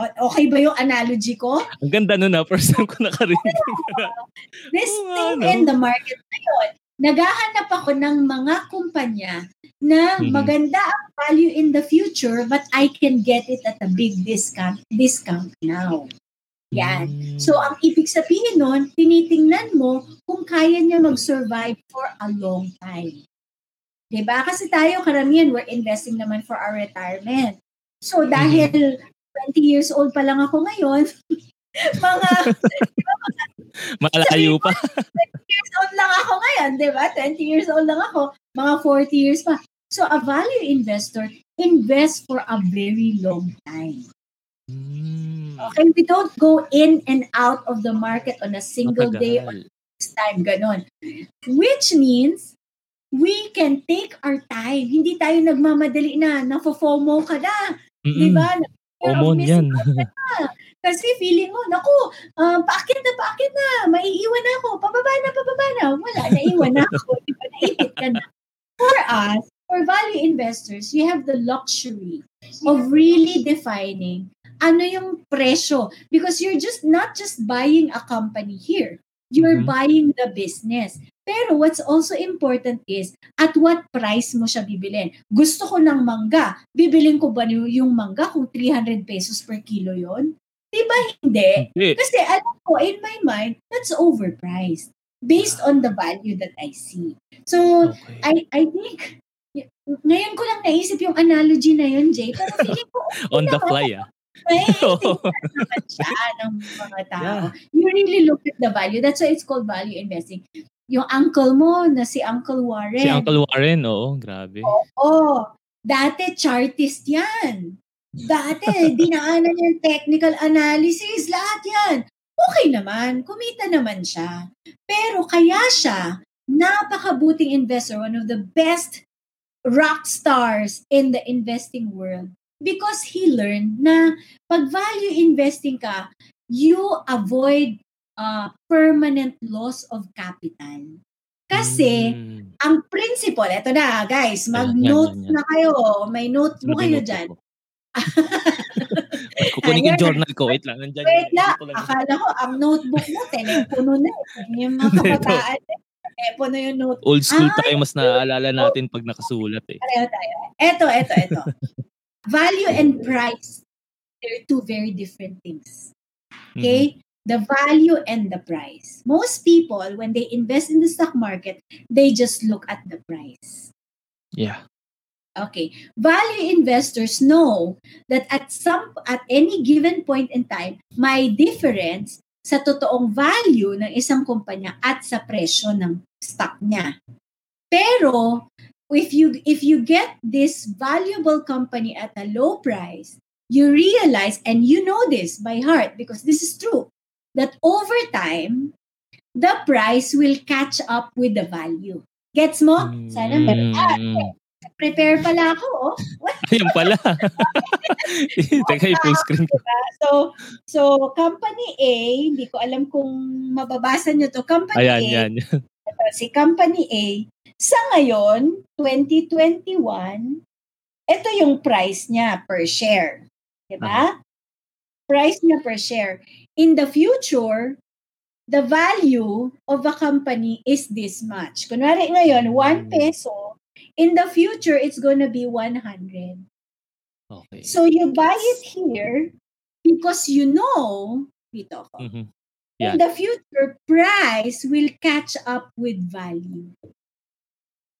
O- Okay ba yung analogy ko? Ang ganda nun ah. First time ko nakarinig. This nga, thing no? in the market ngayon, naghahanap ako ng mga kumpanya na Mhm. maganda ang value in the future but I can get it at a big discount discount now. Yan. Mm. So, ang ibig sabihin nun, tinitingnan mo kung kaya niya mag-survive for a long time. 'Di ba? Kasi tayo, karamihan, we're investing naman for our retirement. So, dahil 20 years old pa lang ako ngayon, mga Malayo pa. years old lang ako ngayon, di ba? 20 years old lang ako, mga 40 years pa. So, a value investor invests for a very long time. Mm. Okay? We don't go in and out of the market on a single day or Matagal. next time, ganon. Which means, we can take our time. Hindi tayo nagmamadali na, nafo-FOMO ka na. Di ba? Missing yan. Kasi feeling mo, naku, uh, paakit na, paakit na, maiiwan na ako, pababa na, pababa na. Wala, naiwan na ako. Di ba, naipit ka na. For us, for value investors, you have the luxury of really defining ano yung presyo. Because you're just not just buying a company here. You're Mhm. buying the business. Pero what's also important is at what price mo siya bibilin. Gusto ko ng mangga. Bibilin ko ba yung mangga kung 300 pesos per kilo yon? Di ba hindi? Hindi. Kasi alam ko, in my mind, that's overpriced based on the value that I see. So, Okay. I I think, ngayon ko lang naisip yung analogy na yun, Jay. Pero feeling ko, On the fly ah. naman siya ng mga tao. Yeah. You really look at the value. That's why it's called value investing. Yung uncle mo na si Uncle Warren. Si Uncle Warren, oo. Grabe. Oo. Dati chartist yan. Dati, dinaanan yung technical analysis, lahat yan. Okay naman, kumita naman siya. Pero kaya siya, napakabuting investor, one of the best rock stars in the investing world. Because he learned na pag value investing ka, you avoid uh, permanent loss of capital. Kasi, Mm. ang principle, eto na guys, mag-note na kayo. May notebook kayo dyan. Kukunin yung journal ko. Wait lang. Nandyan. Wait lang, lang. akala ko ang notebook mo, telepono na. eh. Yung mga kabataan, telepono yung notebook. Old school Ah, tayo. Mas naaalala natin pag nakasulat eh. Pareho tayo. Eto, eto, eto. Value and price, they're two very different things. Okay? The value and the price. Most people, when they invest in the stock market, they just look at the price. Yeah. Okay. Value investors know that at some at any given point in time, may difference sa totoong value ng isang kumpanya at sa presyo ng stock niya. Pero if you if you get this valuable company at a low price, you realize and you know this by heart because this is true that over time the price will catch up with the value. Gets mo? Sana meron. Ah, Mm. prepare pala ako, oh. Ayun pala. Teka, i-full screen ko. Diba? So, so company A, hindi ko alam kung mababasa nyo to. Company Ayan, A, yan. si Company A, sa ngayon, 2021, ito yung price niya per share. Diba? Price niya per share. In the future, the value of a company is this much. Kunwari ngayon, 1 peso. In the future, it's gonna be 100. Okay. So you buy it here because you know, dito ako, Mhm. in Yeah. the future, price will catch up with value.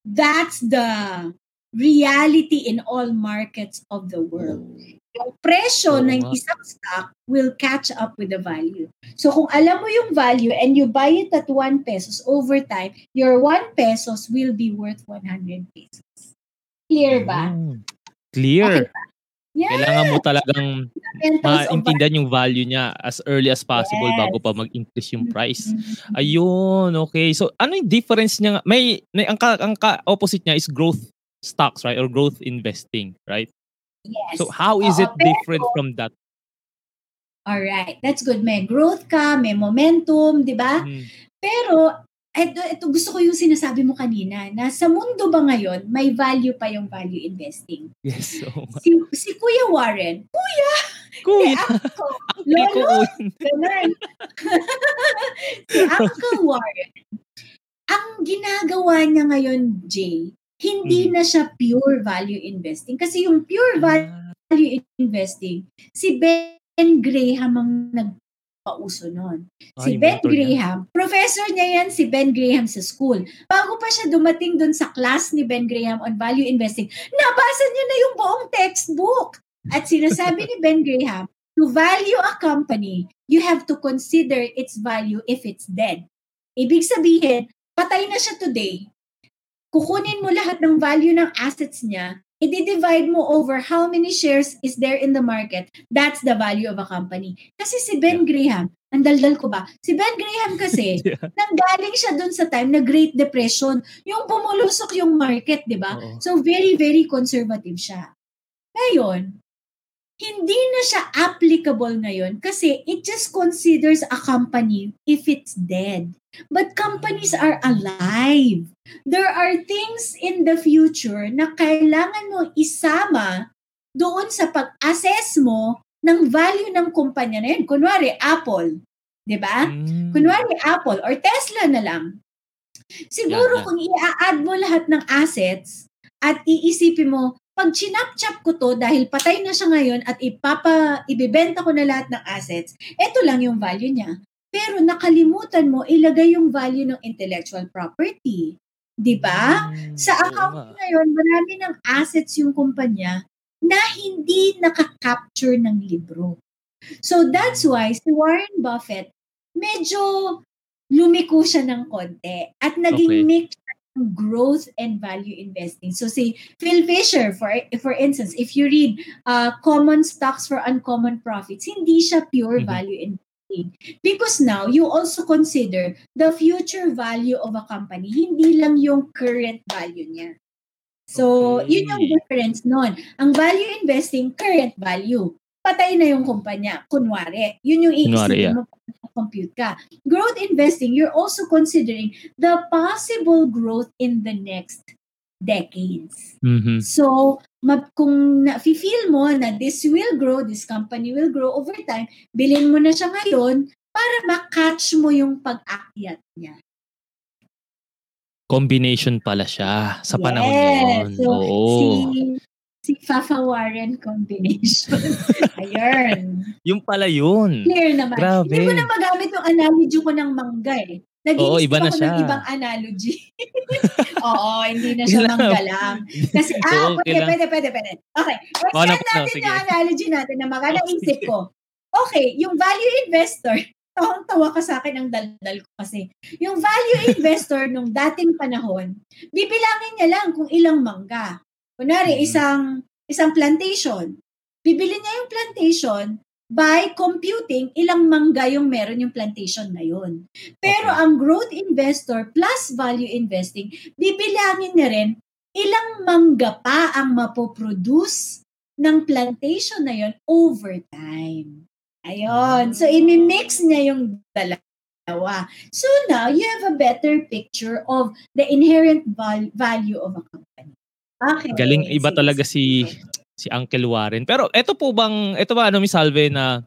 That's the reality in all markets of the world. Yung presyo Oo ng isang stock will catch up with the value. So kung alam mo yung value and you buy it at 1 pesos over time, your 1 pesos will be worth 100 pesos. Clear ba? Mm. Clear. Okay Yeah. Kailangan mo talagang maintindihan yung value niya as early as possible Yes. bago pa mag-increase yung price. Mhm. Ayun, okay. So ano yung difference niya? May, may ang, ka, ang ka opposite niya is growth stocks, right? Or growth investing, right? Yes. So how is Oo, it different pero- from that? Alright, that's good. May growth ka, may momentum, di ba? Mm. Pero, ito, ito gusto ko yung sinasabi mo kanina, na sa mundo ba ngayon, may value pa yung value investing. Yes. nga. Si, si Kuya Warren, Kuya, Kuya, actually ko, Lolo, ganun. si Uncle Warren, ang ginagawa niya ngayon, Jay, hindi Mhm. na siya pure value investing. Kasi yung pure value investing, si Ben Graham ang nagpauso. Ah, Si Ben mentor niya. Graham, professor niya yan si Ben Graham sa school. Bago pa siya dumating dun sa class ni Ben Graham on value investing, nabasa niya na yung buong textbook. At sinasabi ni Ben Graham, to value a company, you have to consider its value if it's dead. Ibig sabihin, patay na siya today. Kukunin mo lahat ng value ng assets niya, i-divide mo over how many shares is there in the market. That's the value of a company. Kasi si Ben Graham, ang daldal ko ba? Si Ben Graham kasi, Yeah. nanggaling siya dun sa time na Great Depression. Yung pumulusok yung market, di ba? So, very, very conservative siya. Ngayon, hindi na siya applicable ngayon kasi it just considers a company if it's dead. But companies are alive. There are things in the future na kailangan mo isama doon sa pag-assess mo ng value ng kumpanya na yun. Kunwari, Apple. Di ba? Mm. Kunwari, Apple or Tesla na lang. Siguro Yeah, yeah. kung i-add mo lahat ng assets at iisipin mo, pag chinap-chap ko to dahil patay na siya ngayon at ipapa, ibibenta ko na lahat ng assets, eto lang yung value niya. Pero nakalimutan mo ilagay yung value ng intellectual property. Di ba? Mm, Sa account nga. ngayon, marami ng assets yung kumpanya na hindi nakaka-capture ng libro. So that's why si Warren Buffett medyo lumiko siya ng konti at naging Okay. mix ng growth and value investing. So si Phil Fisher, for for instance, if you read uh, Common Stocks for Uncommon Profits, hindi siya pure Mhm. value investing. Because now, you also consider the future value of a company, hindi lang yung current value niya. So, Okay. yun yung difference nun. Ang value investing, current value. Patay na yung kumpanya. Kunwari. Yun yung iisipin mo pag compute ka. Growth investing, you're also considering the possible growth in the next decades. Mhm. So, map, kung na-feel mo na this will grow, this company will grow over time, bilhin mo na siya ngayon para makatch mo yung pag-akyat niya. Combination pala siya sa panahon Yes. ngayon. So, Oo. si, si Fafa Warren combination. Ayun. Yung pala yun. Clear naman. Grabe. Hindi ko na magamit yung analogy ko ng mangga eh. Naging Oo, iba na ako siya. ng ibang analogy. Oo, hindi na siya mangga lang. Kasi, ah, Oo, pwede, pwede, pwede, pwede. Okay, Oh, nap- no, natin sige. yung analogy natin na maka Oh, ko. Okay, yung value investor, tawang-tawa ka sa akin ang daldal ko kasi. Yung value investor nung dating panahon, bibilangin niya lang kung ilang mangga. Kunwari, Mhm. isang isang plantation. Bibili niya yung plantation by computing ilang mangga yung meron yung plantation na yun. Pero Okay. ang growth investor plus value investing, bibilangin niya rin ilang mangga pa ang mapoproduce ng plantation na yun over time. Ayun. So, imi-mix niya yung dalawa. So, now, you have a better picture of the inherent val- value of a company. Okay. Galing iba talaga si si Uncle Warren. Pero ito po bang ito ba ano mi Salve na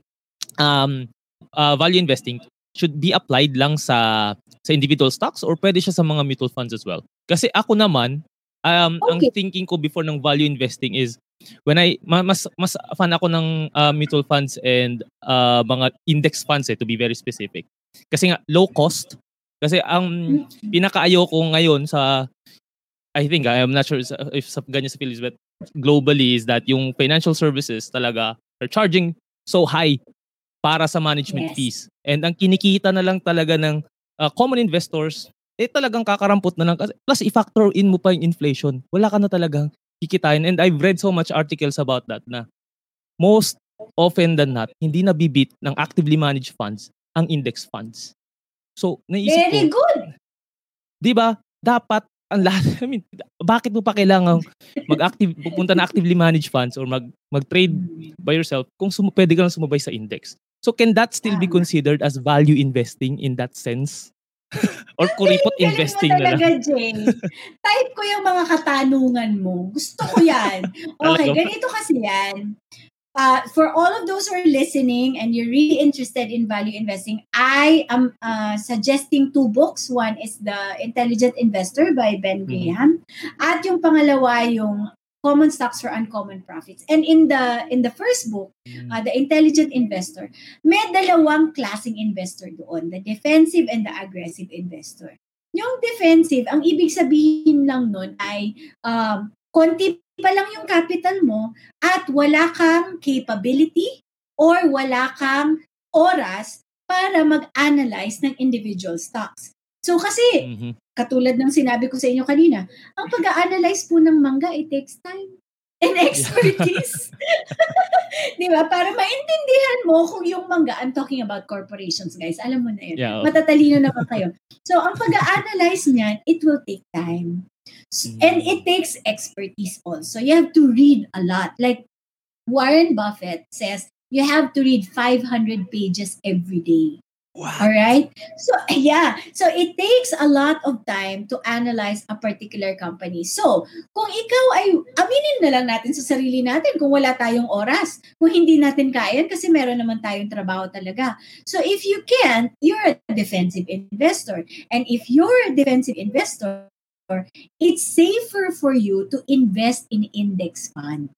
um uh, value investing should be applied lang sa sa individual stocks or pwede siya sa mga mutual funds as well? Kasi ako naman um ang Okay. thinking ko before ng value investing is when I ma- mas mas fan ako ng uh, mutual funds and uh, mga index funds eh, to be very specific. Kasi nga low cost kasi ang Mm. pinakaayo ko ngayon sa I think I am not sure if sa ganyan sa Philippines but globally is that yung financial services talaga are charging so high para sa management Yes. fees. And ang kinikita na lang talaga ng uh, common investors eh talagang kakarampot na lang kasi plus i-factor in mo pa yung inflation. Wala ka na talagang kikitain and I've read so much articles about that na most often than not hindi nabibit ng actively managed funds ang index funds. So naisip ko Very good. 'di ba? Dapat ang lahat, I mean, bakit mo pa kailangan mag-active, pupunta na actively managed funds or mag, mag-trade by yourself kung sum- pwede ka lang sumabay sa index? So can that still be considered as value investing in that sense? or kuripot investing na talaga, lang? Jay. Type ko yung mga katanungan mo. Gusto ko yan. Okay, Talaga? ganito kasi yan. Uh, for all of those who are listening and you're really interested in value investing, I am uh, suggesting two books. One is The Intelligent Investor by Ben Mhm. Graham. At yung pangalawa, yung Common Stocks for Uncommon Profits. And in the in the first book, uh, The Intelligent Investor, may dalawang klaseng investor doon, the defensive and the aggressive investor. Yung defensive, ang ibig sabihin lang nun ay um, konti pa lang yung capital mo at wala kang capability or wala kang oras para mag-analyze ng individual stocks. So kasi, Mhm. katulad ng sinabi ko sa inyo kanina, ang pag-analyze po ng mangga, it takes time and expertise. Di ba? Para maintindihan mo kung yung mangga, I'm talking about corporations, guys. Alam mo na yun. Yeah, oh. Matatalino naman kayo. So, ang pag-analyze niyan, it will take time. S- Mm. And it takes expertise also. You have to read a lot. Like Warren Buffett says, you have to read 500 pages every day. All right? So, yeah. So, it takes a lot of time to analyze a particular company. So, kung ikaw ay, aminin na lang natin sa sarili natin kung wala tayong oras. Kung hindi natin kaya, kasi meron naman tayong trabaho talaga. So, if you can't, you're a defensive investor. And if you're a defensive investor, it's safer for you to invest in index funds.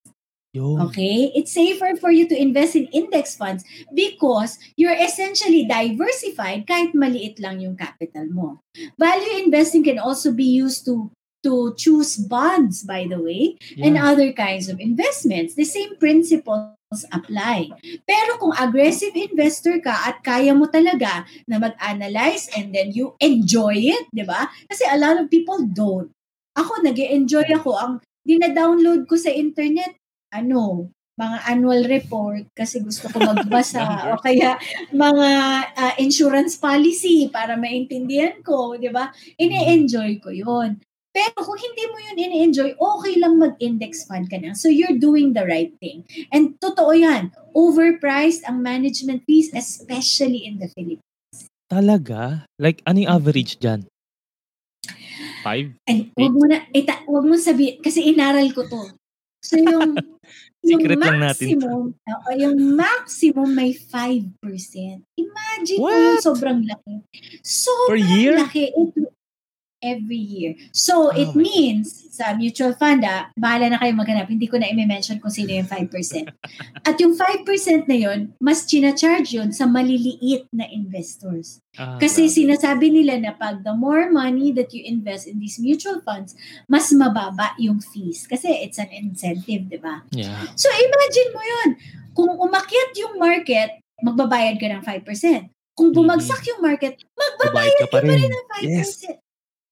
Yun. Okay? It's safer for you to invest in index funds because you're essentially diversified kahit maliit lang yung capital mo. Value investing can also be used to to choose bonds, by the way, and Yeah. other kinds of investments. The same principles apply. Pero kung aggressive investor ka at kaya mo talaga na mag-analyze and then you enjoy it, di ba? Kasi a lot of people don't. Ako, nag enjoy ako. Ang dina-download ko sa internet, ano, mga annual report kasi gusto ko magbasa o kaya mga ah, insurance policy para maintindihan ko, di ba? Ini-enjoy ko yon. Pero kung hindi mo yun ini-enjoy, okay lang mag-index fund ka na. So you're doing the right thing. And totoo yan, overpriced ang management fees, especially in the Philippines. Talaga? Like, ano yung average dyan? Five? And wag mo na, ita, wag mo sabihin, kasi inaral ko to. So yung, yung Secret lang natin maximum, oo, yung maximum may 5%. Imagine mo yun, What? sobrang laki. Sobrang year? laki. It, every year. So, it Oh my means, sa mutual fund, ah, bahala na kayo maghanap. Hindi ko na i-mention kung sino yung 5%. At yung 5% na yun, mas charge yun sa maliliit na investors. Ah, Kasi grabe. sinasabi nila na pag the more money that you invest in these mutual funds, mas mababa yung fees. Kasi it's an incentive, di ba? Yeah. So imagine mo yun. Kung umakyat yung market, magbabayad ka ng 5%. Kung bumagsak yung market, Babayad magbabayad ka pa ka pa rin rin. ng 5%. Yes.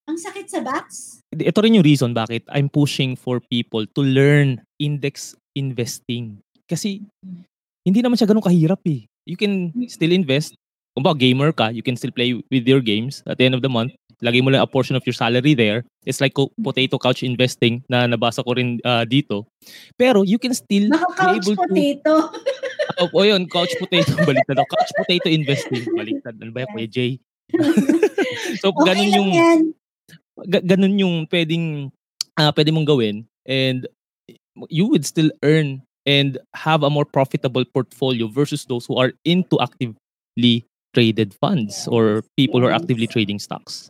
Ang sakit sa backs. Ito rin yung reason bakit I'm pushing for people to learn index investing. Kasi hindi naman siya ganun kahirap eh. You can still invest. Kung ba gamer ka, you can still play with your games at the end of the month. Lagay mo lang a portion of your salary there. It's like potato couch investing na nabasa ko rin ah, dito. Pero you can still be Naka-couch able to... potato. Oh, oh, yun, couch potato. Baliktad ako. Couch potato investing. Baliktad. Ano ba yan, Kuya Jay? so, Okay ganun yung yan. Ga- ganun yung pwedeng ah pwede mong gawin and you would still earn and have a more profitable portfolio versus those who are into actively traded funds or people who are actively trading stocks.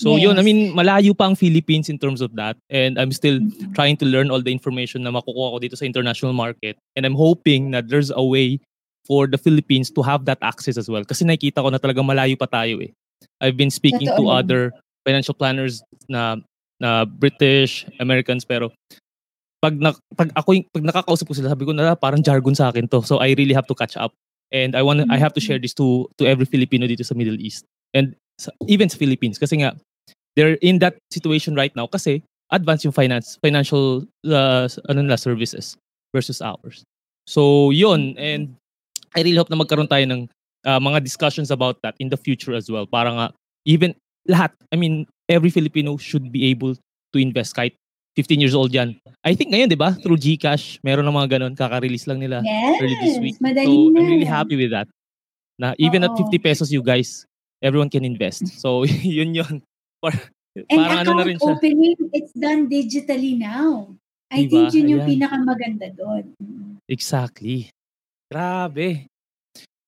So yun, I Yes. mean, malayo pa ang Philippines in terms of that and I'm still Mhm. trying to learn all the information na makukuha ko dito sa international market and I'm hoping that there's a way for the Philippines to have that access as well kasi nakikita ko na talagang malayo pa tayo eh. I've been speaking Totoo to other financial planners na na British, Americans pero pag na, pag ako yung- pag nakakausap ko sila sabi ko na "Ah, parang jargon sa akin to. So I really have to catch up. And I want I have to share this to to every Filipino dito sa Middle East. And sa, even sa Philippines kasi nga they're in that situation right now kasi advance yung finance financial uh, ano nila services versus ours. So yun and I really hope na magkaroon tayo ng uh, mga discussions about that in the future as well para nga even lahat I mean every Filipino should be able to invest kahit 15 years old yan. I think ngayon, di ba? Through GCash, meron ng mga ganun. Kaka-release lang nila Yes, early this week. madali so, na. I'm really happy with that. Na even at Oo. 50 pesos, you guys, everyone can invest. So, yun yun. Par, And parang ano na rin account siya. opening, it's done digitally now. I Diba? think yun yung Ayan. pinakamaganda doon. Exactly. Grabe.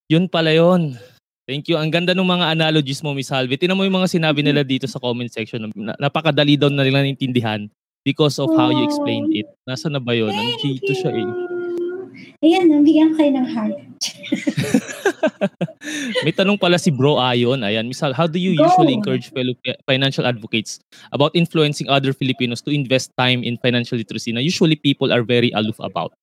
Yun pala yun. Thank you. Ang ganda ng mga analogies mo, Miss Halvi. Tinan mo yung mga sinabi nila dito sa comment section. Na- Napakadali daw na nila naintindihan because of how you explained it. Nasa na ba yun? Thank Nandito siya eh. Ayan, nabigyan kayo ng heart. May tanong pala si Bro Ayon. Ayan, Miss Hal, how do you Go. usually encourage fellow fi- financial advocates about influencing other Filipinos to invest time in financial literacy na usually people are very aloof about?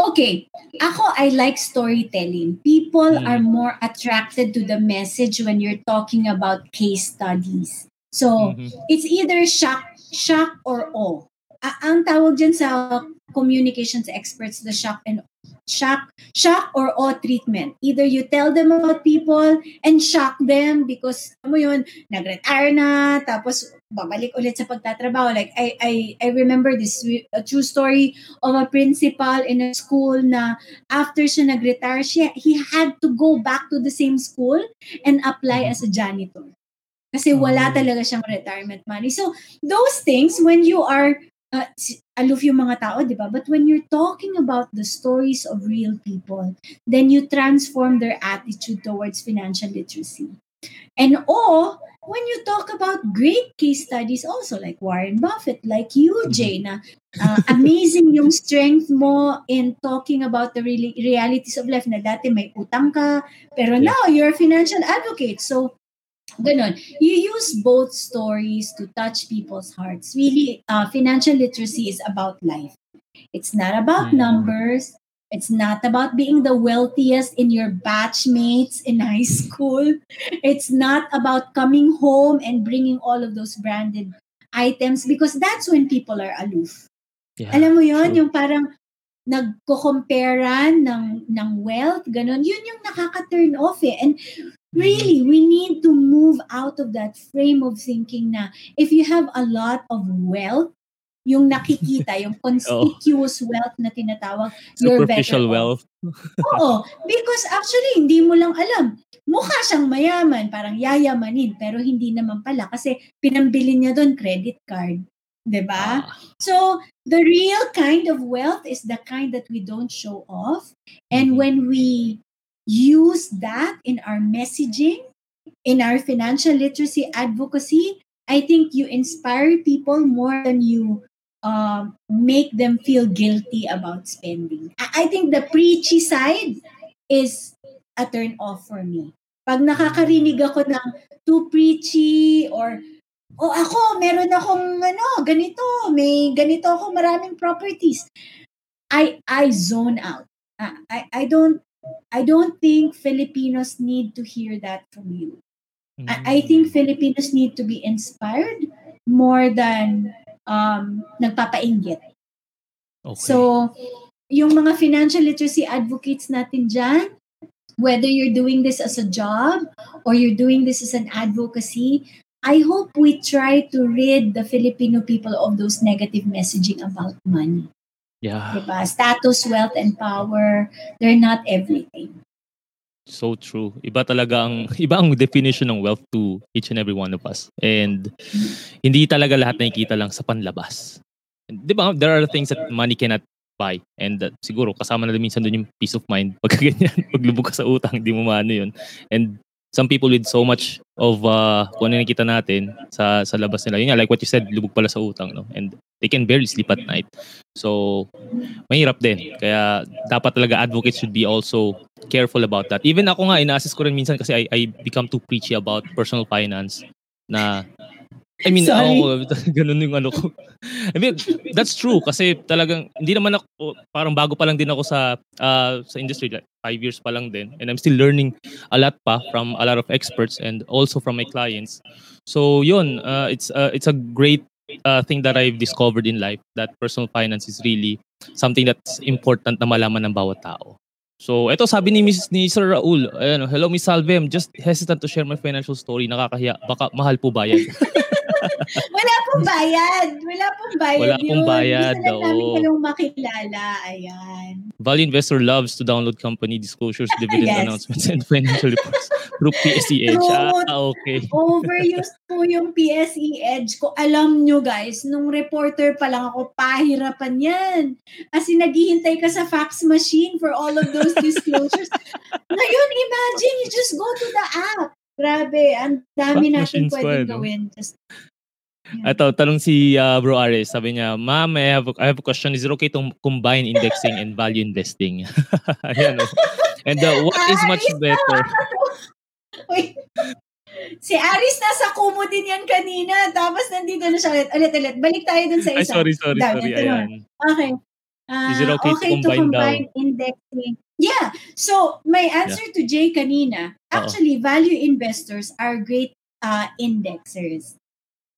Okay, ako, I like storytelling. People Mm. are more attracted to the message when you're talking about case studies. So, Mhm. it's either shock, shock or awe. A- ang tawag dyan sa communications experts, the shock and shock, shock or awe treatment. Either you tell them about people and shock them because, alam mo yun, nag-retire na, tapos babalik ulit sa pagtatrabaho. Like, I, I, I remember this a true story of a principal in a school na after siya nag-retire, siya, he had to go back to the same school and apply as a janitor. Kasi wala Oh. talaga siyang retirement money. So, those things, when you are, uh, aloof yung mga tao, di ba? But when you're talking about the stories of real people, then you transform their attitude towards financial literacy. And or, when you talk about great case studies also, like Warren Buffett, like you, Jay, na uh, amazing yung strength mo in talking about the really realities of life na dati may utang ka, pero Yeah. now you're a financial advocate. So, Ganon. You use both stories to touch people's hearts. Really, uh, financial literacy is about life. It's not about Mm. numbers. It's not about being the wealthiest in your batchmates in high school. It's not about coming home and bringing all of those branded items because that's when people are aloof. Yeah. Alam mo yon yung parang nagko-comparean ng, ng wealth, ganun. Yun yung nakaka-turn off eh. And really, we need to move out of that frame of thinking na if you have a lot of wealth, yung nakikita, yung conspicuous wealth na tinatawag, Superficial wealth. Oo. Because actually, hindi mo lang alam. Mukha siyang mayaman, parang yayamanin, pero hindi naman pala kasi pinambili niya doon credit card. 'Di ba? Ah, So, the real kind of wealth is the kind that we don't show off. And Mhm. when we use that in our messaging, in our financial literacy advocacy, I think you inspire people more than you um, make them feel guilty about spending. I, I think the preachy side is a turn off for me. Pag nakakarinig ako ng too preachy or oh ako meron akong ano ganito may ganito ako maraming properties I I zone out I I, I don't I don't think Filipinos need to hear that from you I, I think Filipinos need to be inspired more than um nagpapainggit Okay. So, yung mga financial literacy advocates natin dyan, whether you're doing this as a job or you're doing this as an advocacy, I hope we try to rid the Filipino people of those negative messaging about money. yeah. Diba? Status, wealth, and power, they're not everything. So true. Iba talaga ang iba ang definition ng wealth to each and every one of us. And hindi talaga lahat nakikita lang sa panlabas. 'Di ba? There are things that money cannot buy. And uh, siguro kasama na din minsan doon yung peace of mind. Pagka ganyan, paglubog ka sa utang, hindi mo maano 'yun. And some people with so much of uh, kung ano nakita natin sa sa labas nila. Yun nga, like what you said, lubog pala sa utang, no? And they can barely sleep at night. So, mahirap din. Kaya dapat talaga advocates should be also careful about that. Even ako nga, ina-assist ko rin minsan kasi I, I become too preachy about personal finance na I mean, Sorry. ako, ganun yung ano ko. I mean, that's true kasi talagang hindi naman ako parang bago pa lang din ako sa uh, sa industry like five years pa lang din and I'm still learning a lot pa from a lot of experts and also from my clients. So yun, uh, it's uh, it's a great uh, thing that I've discovered in life that personal finance is really something that's important na malaman ng bawat tao. So, ito sabi ni Miss ni Sir Raul, ayan, hello Miss Salve, I'm just hesitant to share my financial story. Nakakahiya. Baka mahal po bayad. Wala pong bayad. Wala pong bayad Wala pong bayad, Gusto lang namin kayong makilala. Ayan. Value Investor loves to download company disclosures, dividend Yes. announcements, and financial reports through PSE Edge. True. Ah, okay. Overused po yung PSE Edge ko. Alam nyo guys, nung reporter pa lang ako, pahirapan yan. As in, naghihintay ka sa fax machine for all of those disclosures. Ngayon, imagine, you just go to the app. Grabe, ang dami Fax natin pwedeng no? gawin. Just, Ito, tanong si uh, Bro Ares. Sabi niya, Ma'am, I have, a, I have a question. Is it okay to combine indexing and value investing? Ayan, oh. And uh, what is much Aris, better? Uy. Si Aris nasa kumo din yan kanina. Tapos nandito na siya ulit. Ulit, ulit. Balik tayo dun sa Ay, isa. sorry, sorry, sorry. ito naman. Ayan. Okay. Ah, Is it okay to combine indexing? Yeah. So, my answer to Jay kanina, actually, value investors are great uh, indexers.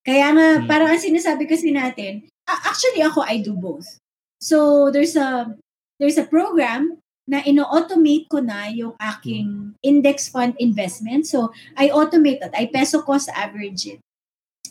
Kaya nga, Hmm. parang ang sinasabi kasi natin, a- actually ako, I do both. So, there's a there's a program na ino-automate ko na yung aking index fund investment. So, I automate that. I peso cost average it.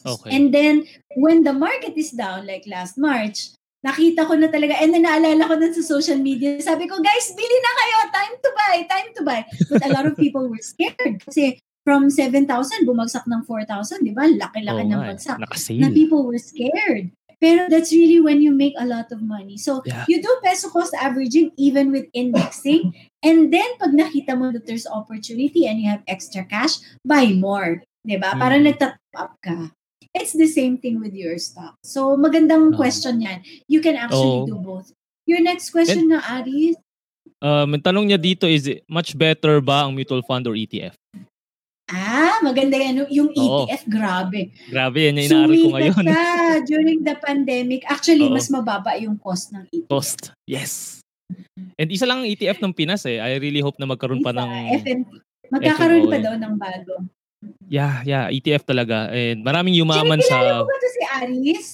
Okay. And then, when the market is down, like last March, nakita ko na talaga, and then naalala ko na sa social media, sabi ko, guys, bili na kayo, time to buy, time to buy. But a lot of people were scared kasi from 7,000, bumagsak ng 4,000, di ba? Laki-laki Oo ng eh. bagsak. Na Nakasale. people were scared. Pero that's really when you make a lot of money. So, Yeah. you do peso cost averaging even with indexing. And then, pag nakita mo that there's opportunity and you have extra cash, buy more. 'Di ba? Para Mm. nagtap up ka. It's the same thing with your stock. So, magandang Oo. question yan. You can actually Oo. do both. Your next question na, Aris? Um, ang tanong niya dito is, much better ba ang mutual fund or E ETF? Ah, maganda yan. Yung Oo. ETF, grabe. Grabe, yan yung inaaral ko ngayon. ka during the pandemic. Actually, Oo. mas mababa yung cost ng E ETF. Cost. Yes. And isa lang ang ETF ng Pinas eh. I really hope na magkaroon pa Isa, ng... FNP. Magkakaroon pa FNO, daw ng bago. Yeah, yeah. ETF talaga. And maraming yumaman Kilala sa... mo ba to si Aris?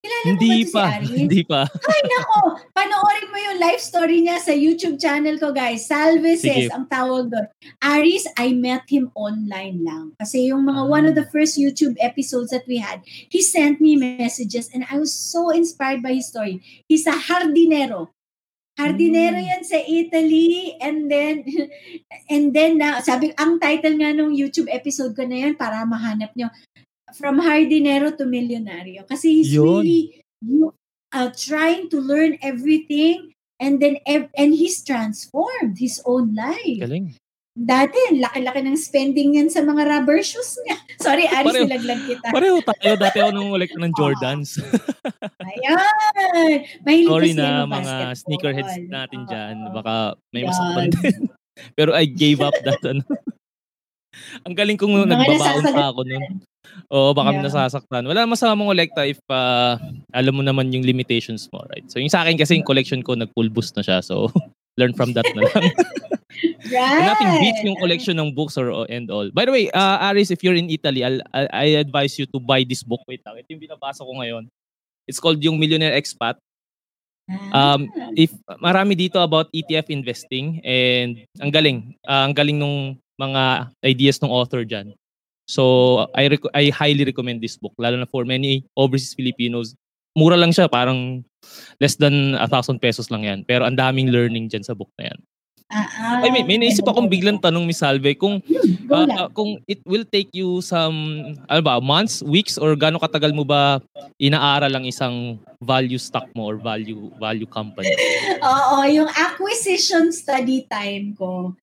Kilala Hindi mo ba to pa. si Aris? Hindi pa. Ay, nako. Panoorin mo yung life story niya sa YouTube channel ko, guys. Salveses Sige. ang tawag doon. Aris, I met him online lang. Kasi yung mga Ah. one of the first YouTube episodes that we had, he sent me messages and I was so inspired by his story. He's a hardinero. Hardinero Hmm. yan sa Italy and then and then na sabi ang title nga nung YouTube episode ko na yan para mahanap nyo from hardinero to milyonaryo kasi he's Yun. really you uh, trying to learn everything and then ev- and he's transformed his own life. Galing. Dati, laki-laki ng spending yan sa mga rubber shoes niya. Sorry, Aris, Pareho- nilaglag kita. Pareho tayo. Dati ako nung ulit ng Jordans. Ayan! Mahilig Sorry na mga sneakerheads natin dyan. Oo. Baka may masaktan din. Pero I gave up that. ano. Ang galing kong Mga nagbabaon pa ako nun. Oo, baka Yeah. nasasaktan. Wala masamang kolekta if ah, alam mo naman yung limitations mo, right? So yung sa akin kasi yung collection ko nag-full boost na siya. So learn from that na lang. Right. Nothing beats yung collection ng books or and all. By the way, uh, Aris, if you're in Italy, I'll, I, I advise you to buy this book. Wait lang, ito yung binabasa ko ngayon. It's called yung Millionaire Expat. Um, if marami dito about ETF investing and ang galing, ah, ang galing nung mga ideas ng author diyan. So, I rec- I highly recommend this book lalo na for many overseas Filipinos. Mura lang siya, parang less than a thousand pesos lang yan. Pero ang daming learning diyan sa book na yan. Ah, ah, Ay, may, may naisip akong biglang tanong, Miss Salve, kung lang. ah, kung it will take you some ano ba, months, weeks or gaano katagal mo ba inaaral ang isang value stock mo or value value company? Oo, yung acquisition study time ko,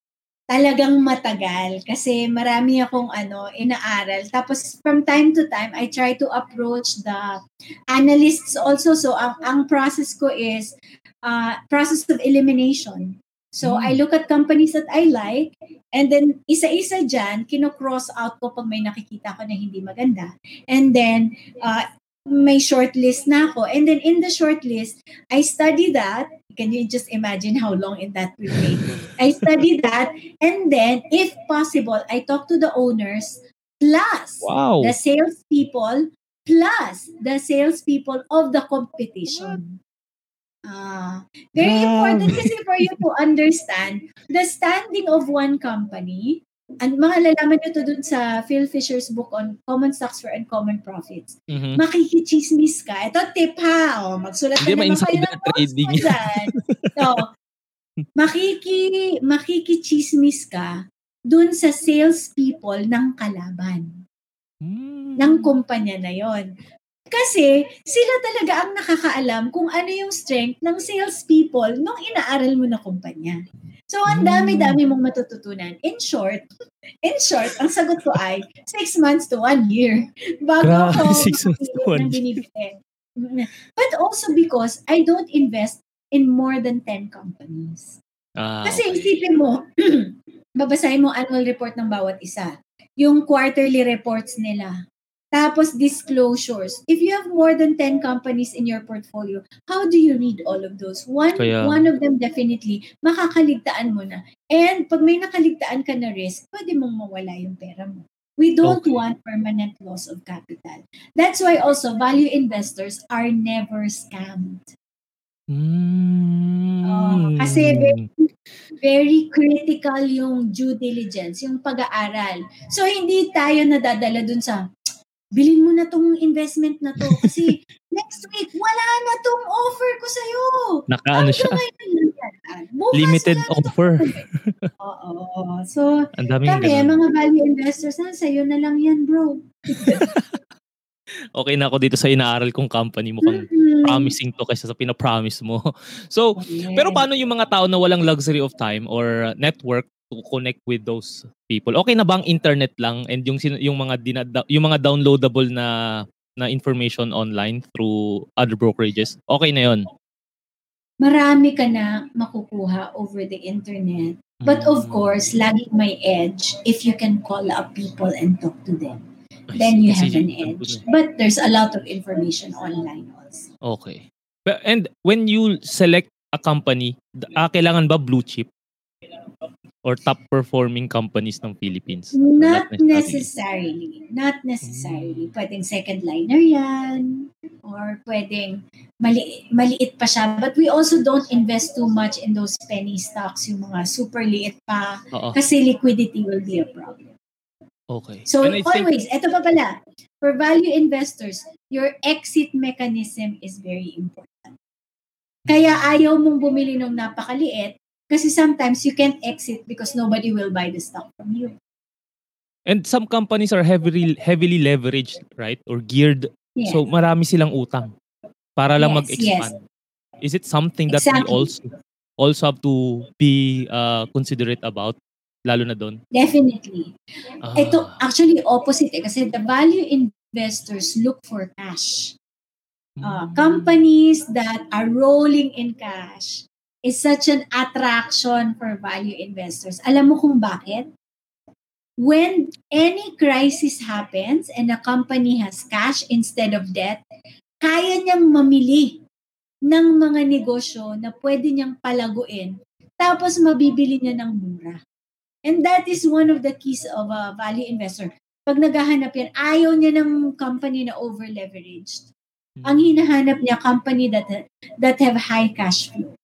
talagang matagal kasi marami akong ano, inaaral. Tapos from time to time, I try to approach the analysts also. So ang, ang process ko is uh, process of elimination. So Hmm. I look at companies that I like and then isa-isa dyan, kino-cross out ko pag may nakikita ko na hindi maganda. And then uh, may shortlist na ako. And then in the shortlist, I study that. Can you just imagine how long in that will take? I study that. And then, if possible, I talk to the owners plus Wow. the salespeople plus the salespeople of the competition. Ah, very important kasi for you to understand the standing of one company. And mga lalaman nyo to dun sa Phil Fisher's book on Common Stocks for Uncommon Profits. Mhm. Makikichismis ka. Ito tip ha. O, magsulat Hindi na naman kayo ng trading. dyan. So, makiki, makikichismis ka dun sa salespeople ng kalaban Hmm. ng kumpanya na yon. Kasi sila talaga ang nakakaalam kung ano yung strength ng salespeople nung inaaral mo na kumpanya. So, ang dami-dami mong matututunan. In short, in short, ang sagot ko ay six months to one year bago Grabe, ako six months to one ng year. But also because I don't invest in more than 10 companies. Ah, Kasi okay. isipin mo, babasahin mo annual report ng bawat isa. Yung quarterly reports nila. Tapos disclosures. If you have more than 10 companies in your portfolio, how do you read all of those? One Kaya- one of them definitely makakaligtaan mo na. And pag may nakaligtaan ka na risk, pwede mong mawala yung pera mo. We don't Okay. want permanent loss of capital. That's why also value investors are never scammed. Hmm. Oh, kasi very, very critical yung due diligence, yung pag-aaral. So, hindi tayo nadadala dun sa, bilhin mo na tong investment na to kasi next week, wala na tong offer ko sa'yo. Naka ano siya, Ngayon, bukas limited offer. Oo. So, Ang daming kami, ganun. mga value investors, na sa'yo na lang yan, bro. Okay na ako dito sa inaaral kong company. Mukhang Mhm. promising to kaysa sa pinapromise mo. So, pero paano yung mga tao na walang luxury of time or network to connect with those people? Okay na ba ang internet lang and yung yung mga dinada- yung mga downloadable na na information online through other brokerages? Okay na 'yon. Marami ka na makukuha over the internet. But of Mm. course, laging may edge if you can call up people and talk to them. Then you have an edge. But there's a lot of information online also. Okay. But- And when you select a company, ah, kailangan ba blue chip? Or top performing companies ng Philippines? Or Not necessarily? necessarily. Not necessarily. Pwedeng second liner yan. Or pwedeng mali maliit pa siya. But we also don't invest too much in those penny stocks, yung mga super liit pa. Oo. Kasi liquidity will be a problem. Okay. So And I think- always, eto pa pala, for value investors, your exit mechanism is very important. Kaya ayaw mong bumili ng napakaliit kasi sometimes you can't exit because nobody will buy the stock from you. And some companies are heavily heavily leveraged, right? Or geared. Yeah. So marami silang utang para lang Yes, mag-expand. Is it something that we Exactly. also also have to be uh, considerate about lalo na doon? Definitely. Ah, Ito actually opposite eh, kasi the value investors look for cash. Uh, companies that are rolling in cash is such an attraction for value investors. Alam mo kung bakit? When any crisis happens and a company has cash instead of debt, kaya niyang mamili ng mga negosyo na pwede niyang palaguin tapos mabibili niya ng mura. And that is one of the keys of a value investor. Pag naghahanap yan, ayaw niya ng company na over-leveraged. Ang hinahanap niya, company that that have high cash flow.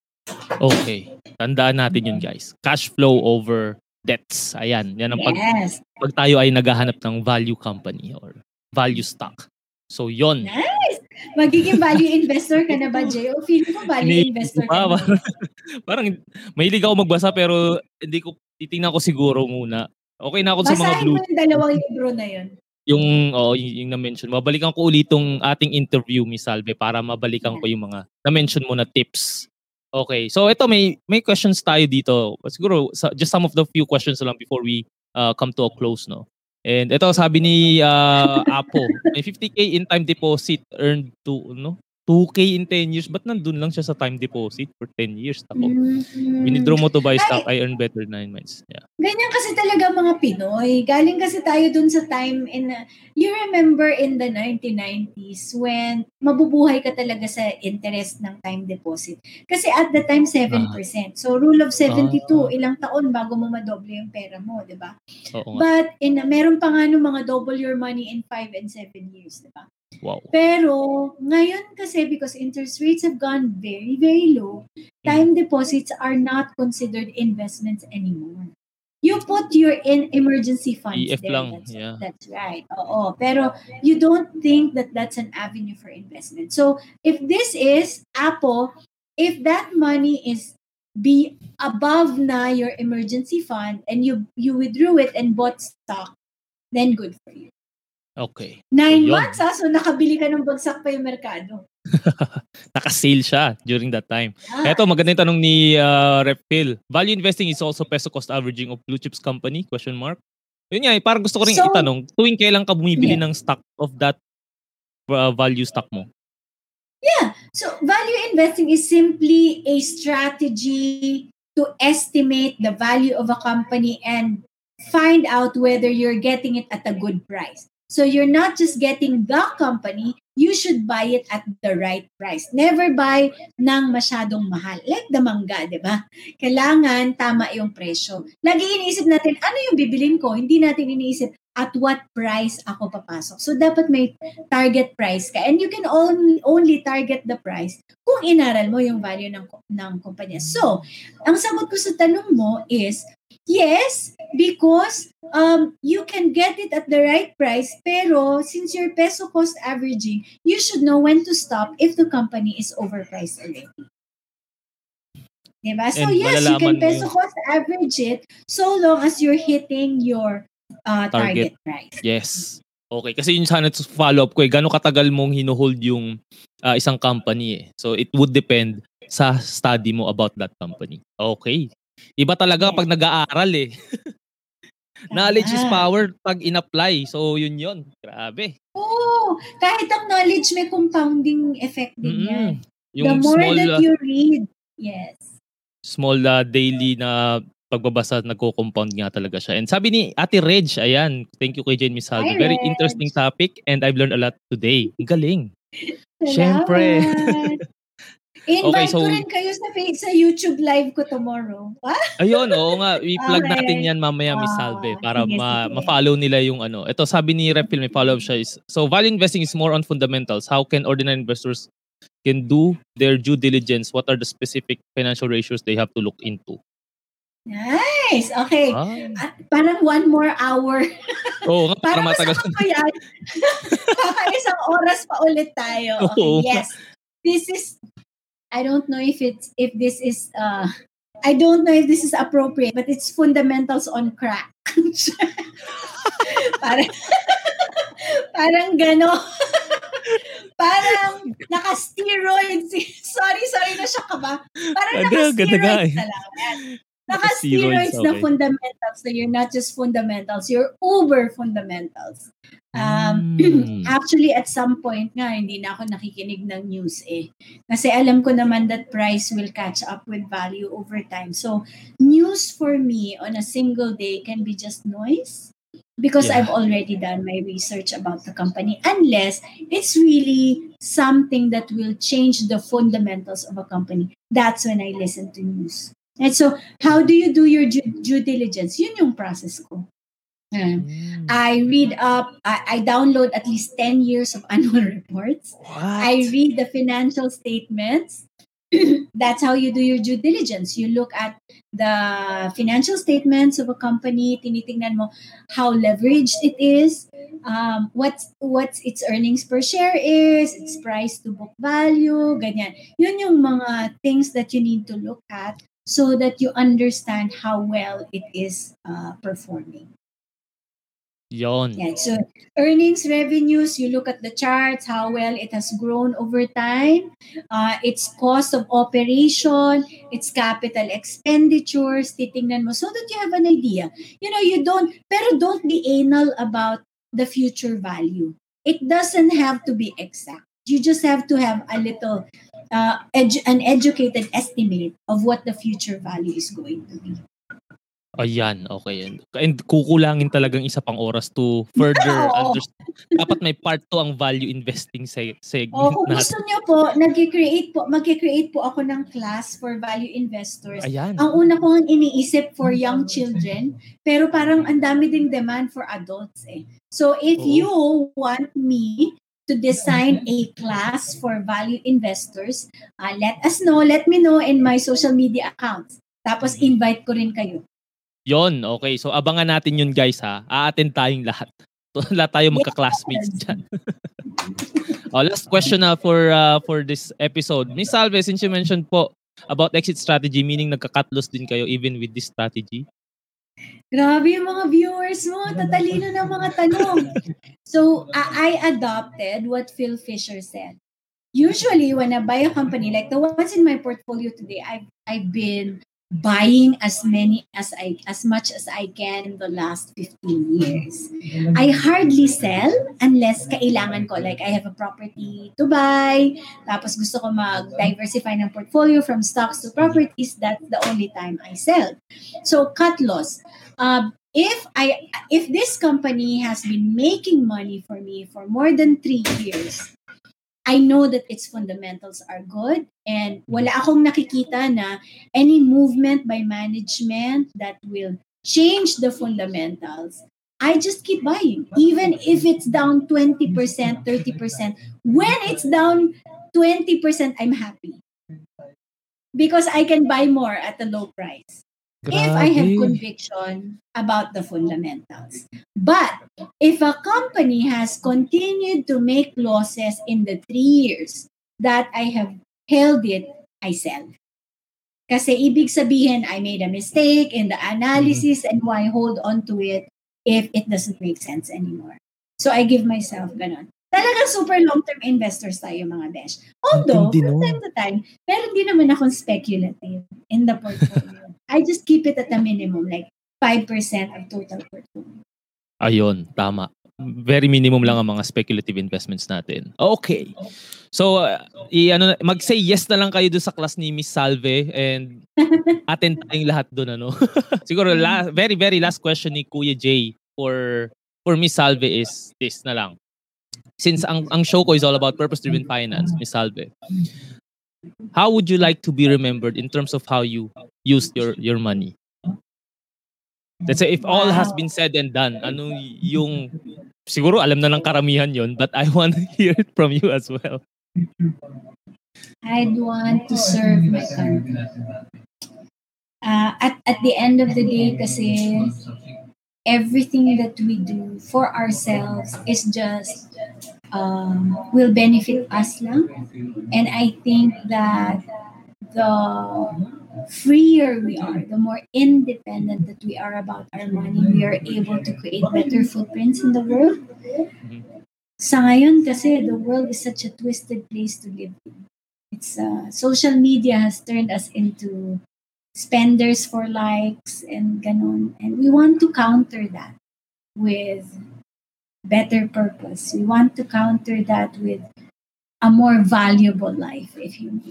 Okay. Tandaan natin yun, guys. Cash flow over debts. Ayan. Yan ang pag, Yes. pag tayo ay naghahanap ng value company or value stock. So, yon. Nice. Magiging value investor ka na ba, Jay? O feeling ko value Ini- investor ka na. parang, parang mahilig ako magbasa pero hindi ko titingnan ko siguro muna. Okay na ako sa mga Basahin blue mo yung dalawang libro na yun. yung oh, yung, yung na-mention. Mabalikan ko ulit tong ating interview, Miss Salve, para mabalikan ko yung mga na-mention mo na tips. Okay. So ito may may questions tayo dito. Siguro just some of the few questions lang before we uh, come to a close, no. And ito sabi ni uh, Apo, may 50k in time deposit earned to no 2k in 10 years. Ba't nandun lang siya sa time deposit for 10 years? Ako, Mm. winidraw mo to buy stock, I earn better 9 months. Yeah. Ganyan kasi talaga mga Pinoy. Galing kasi tayo dun sa time in, uh, you remember in the 1990s when mabubuhay ka talaga sa interest ng time deposit. Kasi at the time, 7%. So, rule of 72, Ah. ilang taon bago mo madoble yung pera mo, di ba? But, in, meron pa nga nung mga double your money in 5 and 7 years, di ba? Wow. Pero ngayon kasi because interest rates have gone very, very low, time mm. deposits are not considered investments anymore. You put your in emergency funds EF there. lang, That's, yeah. that's right. Oo. Pero you don't think that that's an avenue for investment. So if this is Apple, if that money is be above na your emergency fund and you you withdrew it and bought stock, then good for you. Okay. Nine Yun. months, ah, so nakabili ka ng bagsak pa yung merkado. Naka-sale siya during that time. Ah, Eto, maganda yung tanong ni uh, Rep Phil. Value investing is also peso cost averaging of blue chips company? Question mark. Yun nga, eh, parang gusto ko rin So- itanong, tuwing kailan ka bumibili Yeah. ng stock of that uh, value stock mo? So value investing is simply a strategy to estimate the value of a company and find out whether you're getting it at a good price. So you're not just getting the company, you should buy it at the right price. Never buy ng masyadong mahal. Like the mangga, di ba? Kailangan tama yung presyo. Lagi iniisip natin, ano yung bibilin ko? Hindi natin iniisip, at what price ako papasok. So dapat may target price ka. And you can only, only target the price kung inaral mo yung value ng, ng kumpanya. So, ang sagot ko sa tanong mo is, yes, because um, you can get it at the right price, pero since you're peso cost averaging, you should know when to stop if the company is overpriced already. Diba? So And yes, you can peso cost average it so long as you're hitting your uh, Target. target price. Yes. Okay, kasi yun sana to follow up ko eh. Gano'ng katagal mong hinuhold yung uh, isang company eh. So it would depend sa study mo about that company. Okay. Iba talaga Yeah. pag nag-aaral eh. Knowledge is Tama. power pag in-apply. So yun yun. Grabe. Oo. Kahit ang knowledge may compounding effect din yan. Mm-mm. Yung the more small, that uh, you read, yes. small uh, daily na pagbabasa nagko-compound nga talaga siya. And sabi ni Ate Reg, ayan, thank you kay Jane Misaldo. Hi, Very Reg. interesting topic and I've learned a lot today. Galing. Salamat. Siyempre. Invite so- ko rin kayo sa, sa YouTube live ko tomorrow. What? Ayun, oo nga. I-plug Okay. natin yan mamaya, Miss Ah, Salve, para sige, ma- sige. ma-follow nila yung ano. Ito, sabi ni Repil, may follow-up siya is, so value investing is more on fundamentals. How can ordinary investors can do their due diligence? What are the specific financial ratios they have to look into? Nice. Okay. Ah. Ah, parang one more hour. Oo para Parang matagal. ko yan. Kakaisang oras pa ulit tayo. Okay, Oo. yes. This is, I don't know if it's, if this is, uh, I don't know if this is appropriate, but it's fundamentals on crack. parang, parang gano. parang naka-steroids. sorry, sorry na siya ka ba? Parang eh. naka-steroids na lang. Yan. Naka-steroids, Naka-steroids na okay. fundamentals. So you're not just fundamentals, you're uber fundamentals. Um, Mm. Actually, at some point nga, hindi na ako nakikinig ng news eh. Kasi alam ko naman that price will catch up with value over time. So, news for me on a single day can be just noise because Yeah. I've already done my research about the company. Unless it's really something that will change the fundamentals of a company. That's when I listen to news. And so, how do you do your due, due diligence? Yun yung process ko. Um, Mm. I read up, I, I download at least 10 years of annual reports. What? I read the financial statements. That's how you do your due diligence. You look at the financial statements of a company, tinitingnan mo how leveraged it is, um, what's, what's its earnings per share is, its price to book value, ganyan. Yun yung mga things that you need to look at so that you understand how well it is uh, performing. Yon. Yeah, so earnings, revenues, you look at the charts, how well it has grown over time, uh, its cost of operation, its capital expenditures, titingnan mo so that you have an idea. You know, you don't, pero don't be anal about the future value. It doesn't have to be exact. You just have to have a little, uh, edu- an educated estimate of what the future value is going to be. Ayan, okay. And kukulangin talagang isa pang oras to further Oo. understand. Dapat may part 2 ang value investing se- segment O kung gusto niyo po, nag-create po, mag-create po ako ng class for value investors. Ayan. Ang una ko ang iniisip for young children, pero parang ang dami ding demand for adults eh. So if Oo. you want me to design a class for value investors, uh, let us know. Let me know in my social media accounts. Tapos invite ko rin kayo. Yon, okay. So abangan natin yun guys ha. A-attend tayong lahat. lahat tayo magka-classmates dyan. oh, last question na for uh, for this episode. Miss Salve, since you mentioned po about exit strategy, meaning nagka-cut loss din kayo even with this strategy. Grabe yung mga viewers mo. Tatalino ng mga tanong. So, I adopted what Phil Fisher said. Usually, when I buy a company, like the ones in my portfolio today, I've, I've been buying as many as I as much as I can in the last 15 years. I hardly sell unless kailangan ko like I have a property to buy, tapos gusto ko mag-diversify ng portfolio from stocks to properties, that's the only time I sell. So cut loss. Uh, if I if this company has been making money for me for more than 3 years, I know that its fundamentals are good and wala akong nakikita na any movement by management that will change the fundamentals. I just keep buying even if it's down 20%, 30%. When it's down 20%, I'm happy. Because I can buy more at a low price. Grabe. if I have conviction about the fundamentals. But if a company has continued to make losses in the three years that I have held it, I sell. Kasi ibig sabihin, I made a mistake in the analysis mm-hmm. and why hold on to it if it doesn't make sense anymore. So I give myself ganon. Talagang super long-term investors tayo mga besh. Although, from time to time, meron din naman akong speculative in the portfolio. I just keep it at a minimum, like 5% of total portfolio. Ayun, tama. Very minimum lang ang mga speculative investments natin. Okay. So, uh, i, ano, mag-say yes na lang kayo doon sa class ni Miss Salve and attend tayong lahat doon. Ano? Siguro, la, very, very last question ni Kuya Jay for for Miss Salve is this na lang since ang, ang show ko is all about purpose-driven finance, Miss Salve, how would you like to be remembered in terms of how you used your, your money? Let's say if all has been said and done, ano yung, siguro alam na ng karamihan yon but I want to hear it from you as well. I'd want to serve my country. Uh, at, at the end of the day kasi everything that we do for ourselves is just um, will benefit us lang. And I think that the freer we are, the more independent that we are about our money, we are able to create better footprints in the world. Sa ngayon kasi, the world is such a twisted place to live in. It's uh, social media has turned us into spenders for likes and ganon. And we want to counter that with better purpose. We want to counter that with a more valuable life, if you.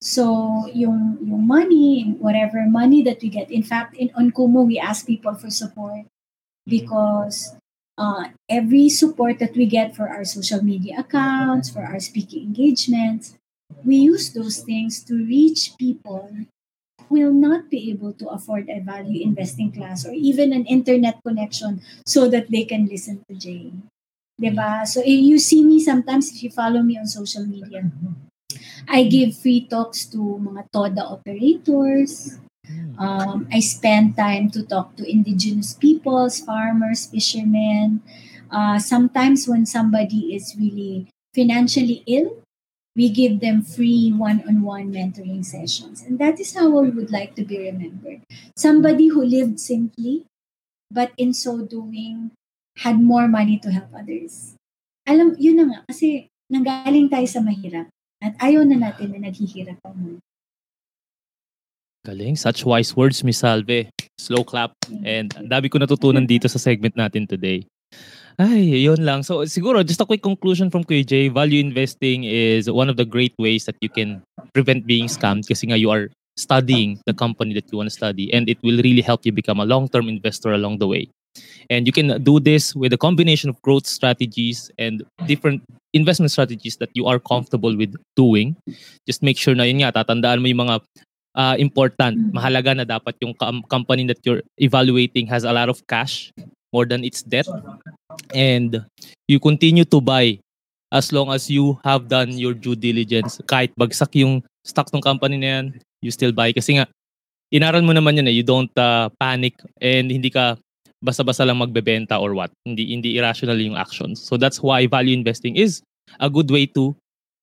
So, yung, yung money, whatever money that we get, in fact, in on Kumu, we ask people for support because uh, every support that we get for our social media accounts, for our speaking engagements, we use those things to reach people will not be able to afford a value investing class or even an internet connection so that they can listen to Jay. Diba? So you see me sometimes, if you follow me on social media, I give free talks to mga TODA operators. Um, I spend time to talk to indigenous peoples, farmers, fishermen. Uh, sometimes when somebody is really financially ill, we give them free one-on-one mentoring sessions. And that is how I would like to be remembered. Somebody who lived simply, but in so doing, had more money to help others. Alam, yun na nga, kasi nanggaling tayo sa mahirap at ayaw na natin na naghihirap mo. Galing. Such wise words, Miss Salve. Slow clap. And ang dami ko natutunan dito sa segment natin today. Ay, yun lang. So siguro just a quick conclusion from Jay, value investing is one of the great ways that you can prevent being scammed kasi nga you are studying the company that you want to study and it will really help you become a long-term investor along the way. And you can do this with a combination of growth strategies and different investment strategies that you are comfortable with doing. Just make sure na yun nga, tatandaan mo yung mga uh, important, mahalaga na dapat yung com- company that you're evaluating has a lot of cash more than its debt and you continue to buy as long as you have done your due diligence. Kahit bagsak yung stock ng company na yan, you still buy. Kasi nga, inaral mo naman yan eh. You don't uh, panic and hindi ka basta-basta lang magbebenta or what. Hindi hindi irrational yung actions. So that's why value investing is a good way to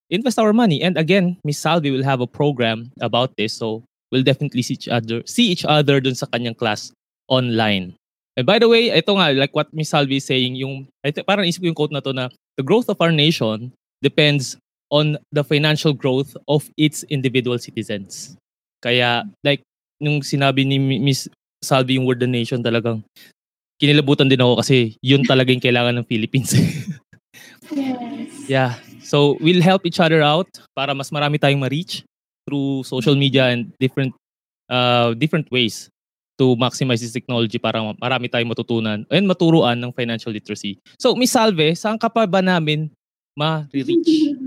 invest our money. And again, Miss Salvi will have a program about this. So we'll definitely see each other, see each other dun sa kanyang class online. And by the way, ito nga, like what Miss Salvi is saying, yung, ito, parang isip ko yung quote na to na, the growth of our nation depends on the financial growth of its individual citizens. Kaya, like, nung sinabi ni Miss Salvi yung word the nation, talagang kinilabutan din ako kasi yun talaga yung kailangan ng Philippines. Yes. yeah. So, we'll help each other out para mas marami tayong ma-reach through social media and different uh, different ways to maximize this technology para marami tayong matutunan and maturuan ng financial literacy. So, Miss Salve, saan ka pa ba namin ma-reach?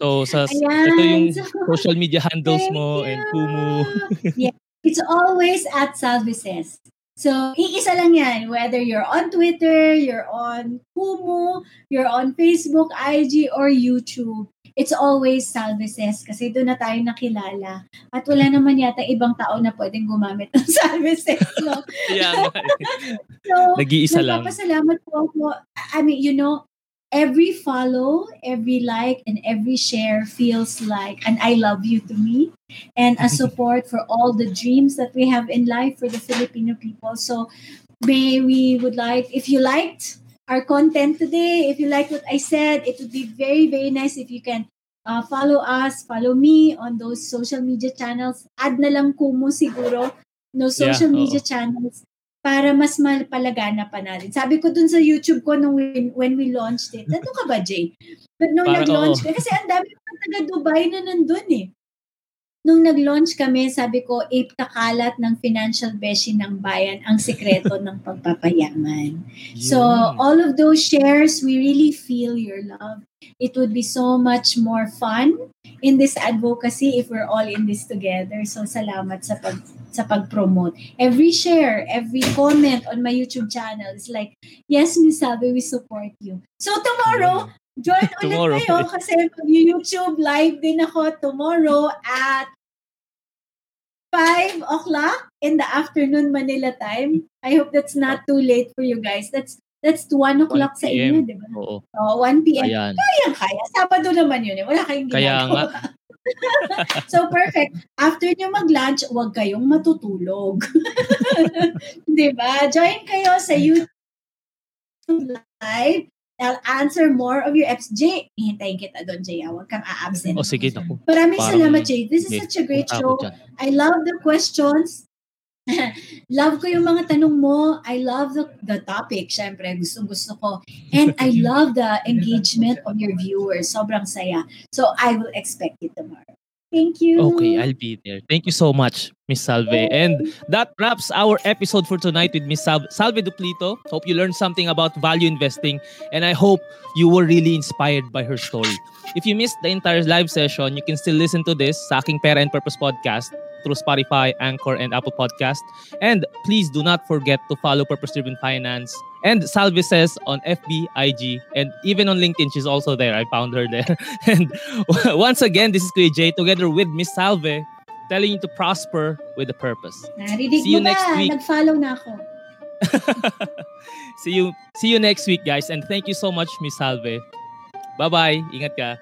So, sa, Ayan. ito yung So, social media handles mo and you. Kumu. yeah, it's always at Salvices. So, iisa lang yan. Whether you're on Twitter, you're on Kumu, you're on Facebook, IG, or YouTube, it's always Salvices kasi doon na tayo nakilala. At wala naman yata ibang tao na pwedeng gumamit ng Salvices. No? yeah. So, Nag-iisa lang. Nagpapasalamat po ako. I mean, you know, every follow, every like, and every share feels like an I love you to me and a support for all the dreams that we have in life for the Filipino people. So, may we would like, if you liked our content today, if you like what I said, it would be very, very nice if you can uh, follow us, follow me on those social media channels. Add na lang Kumu siguro, no social Yeah, media channels para mas malpalagana pa natin. Sabi ko dun sa YouTube ko nung when, when we launched it, nandun ka ba, Jay? But nung Parang nag-launch oo. ka, kasi ang dami mga taga Dubai na nandun eh. Nung nag-launch kami, sabi ko, ape kakalat ng financial beshi ng bayan ang sekreto ng pagpapayaman. So, Yun. all of those shares, we really feel your love. It would be so much more fun in this advocacy if we're all in this together. So, salamat sa pag sa pag-promote. Every share, every comment on my YouTube channel is like, yes, Miss Salve, we support you. So, tomorrow, join ulit Tomorrow. kayo kasi mag-YouTube live din ako tomorrow at 5 o'clock in the afternoon Manila time. I hope that's not too late for you guys. That's that's 1 o'clock sa 1 inyo, di ba? Oo. So, 1 p.m. Ayan. Kaya kaya. Sabado naman yun eh. Wala kayong Kaya ginagawa. so, perfect. After nyo mag-lunch, huwag kayong matutulog. di ba? Join kayo sa YouTube live. I'll answer more of your apps. Jay, hintayin kita doon, Jay. ah. Huwag kang a-absent. O sige, naku. Maraming Parang- salamat, Jay. This is such a great show. dyan. I love the questions. love ko yung mga tanong mo. I love the, the topic. Siyempre, gusto gusto ko. And I love the engagement of your viewers. Sobrang saya. So, I will expect it tomorrow. Thank you. Okay, I'll be there. Thank you so much, Miss Salve. And that wraps our episode for tonight with Miss Sal- Salve Duplito. Hope you learned something about value investing and I hope you were really inspired by her story. If you missed the entire live session, you can still listen to this sa aking Pera and Purpose podcast through Spotify, Anchor, and Apple Podcast. And please do not forget to follow Purpose Driven Finance and Salve says on FB, IG, and even on LinkedIn. She's also there. I found her there. and once again, this is Kuya Jay together with Miss Salve telling you to prosper with a purpose. Narinig See you mo ba? next week. Nag-follow na ako. see you see you next week, guys. And thank you so much, Miss Salve. Bye-bye. Ingat ka.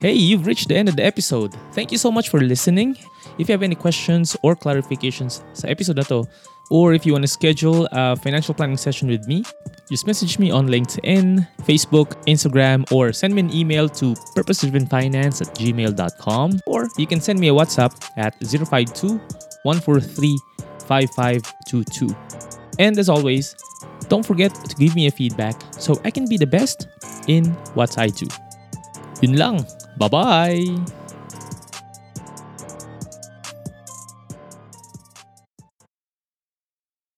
Hey, you've reached the end of the episode. Thank you so much for listening. If you have any questions or clarifications sa episode na to, or if you want to schedule a financial planning session with me, just message me on LinkedIn, Facebook, Instagram, or send me an email to purposedrivenfinance at gmail.com, or you can send me a WhatsApp at 052 143 5522. And as always, don't forget to give me a feedback so I can be the best in what I do. Yun lang. Bye-bye!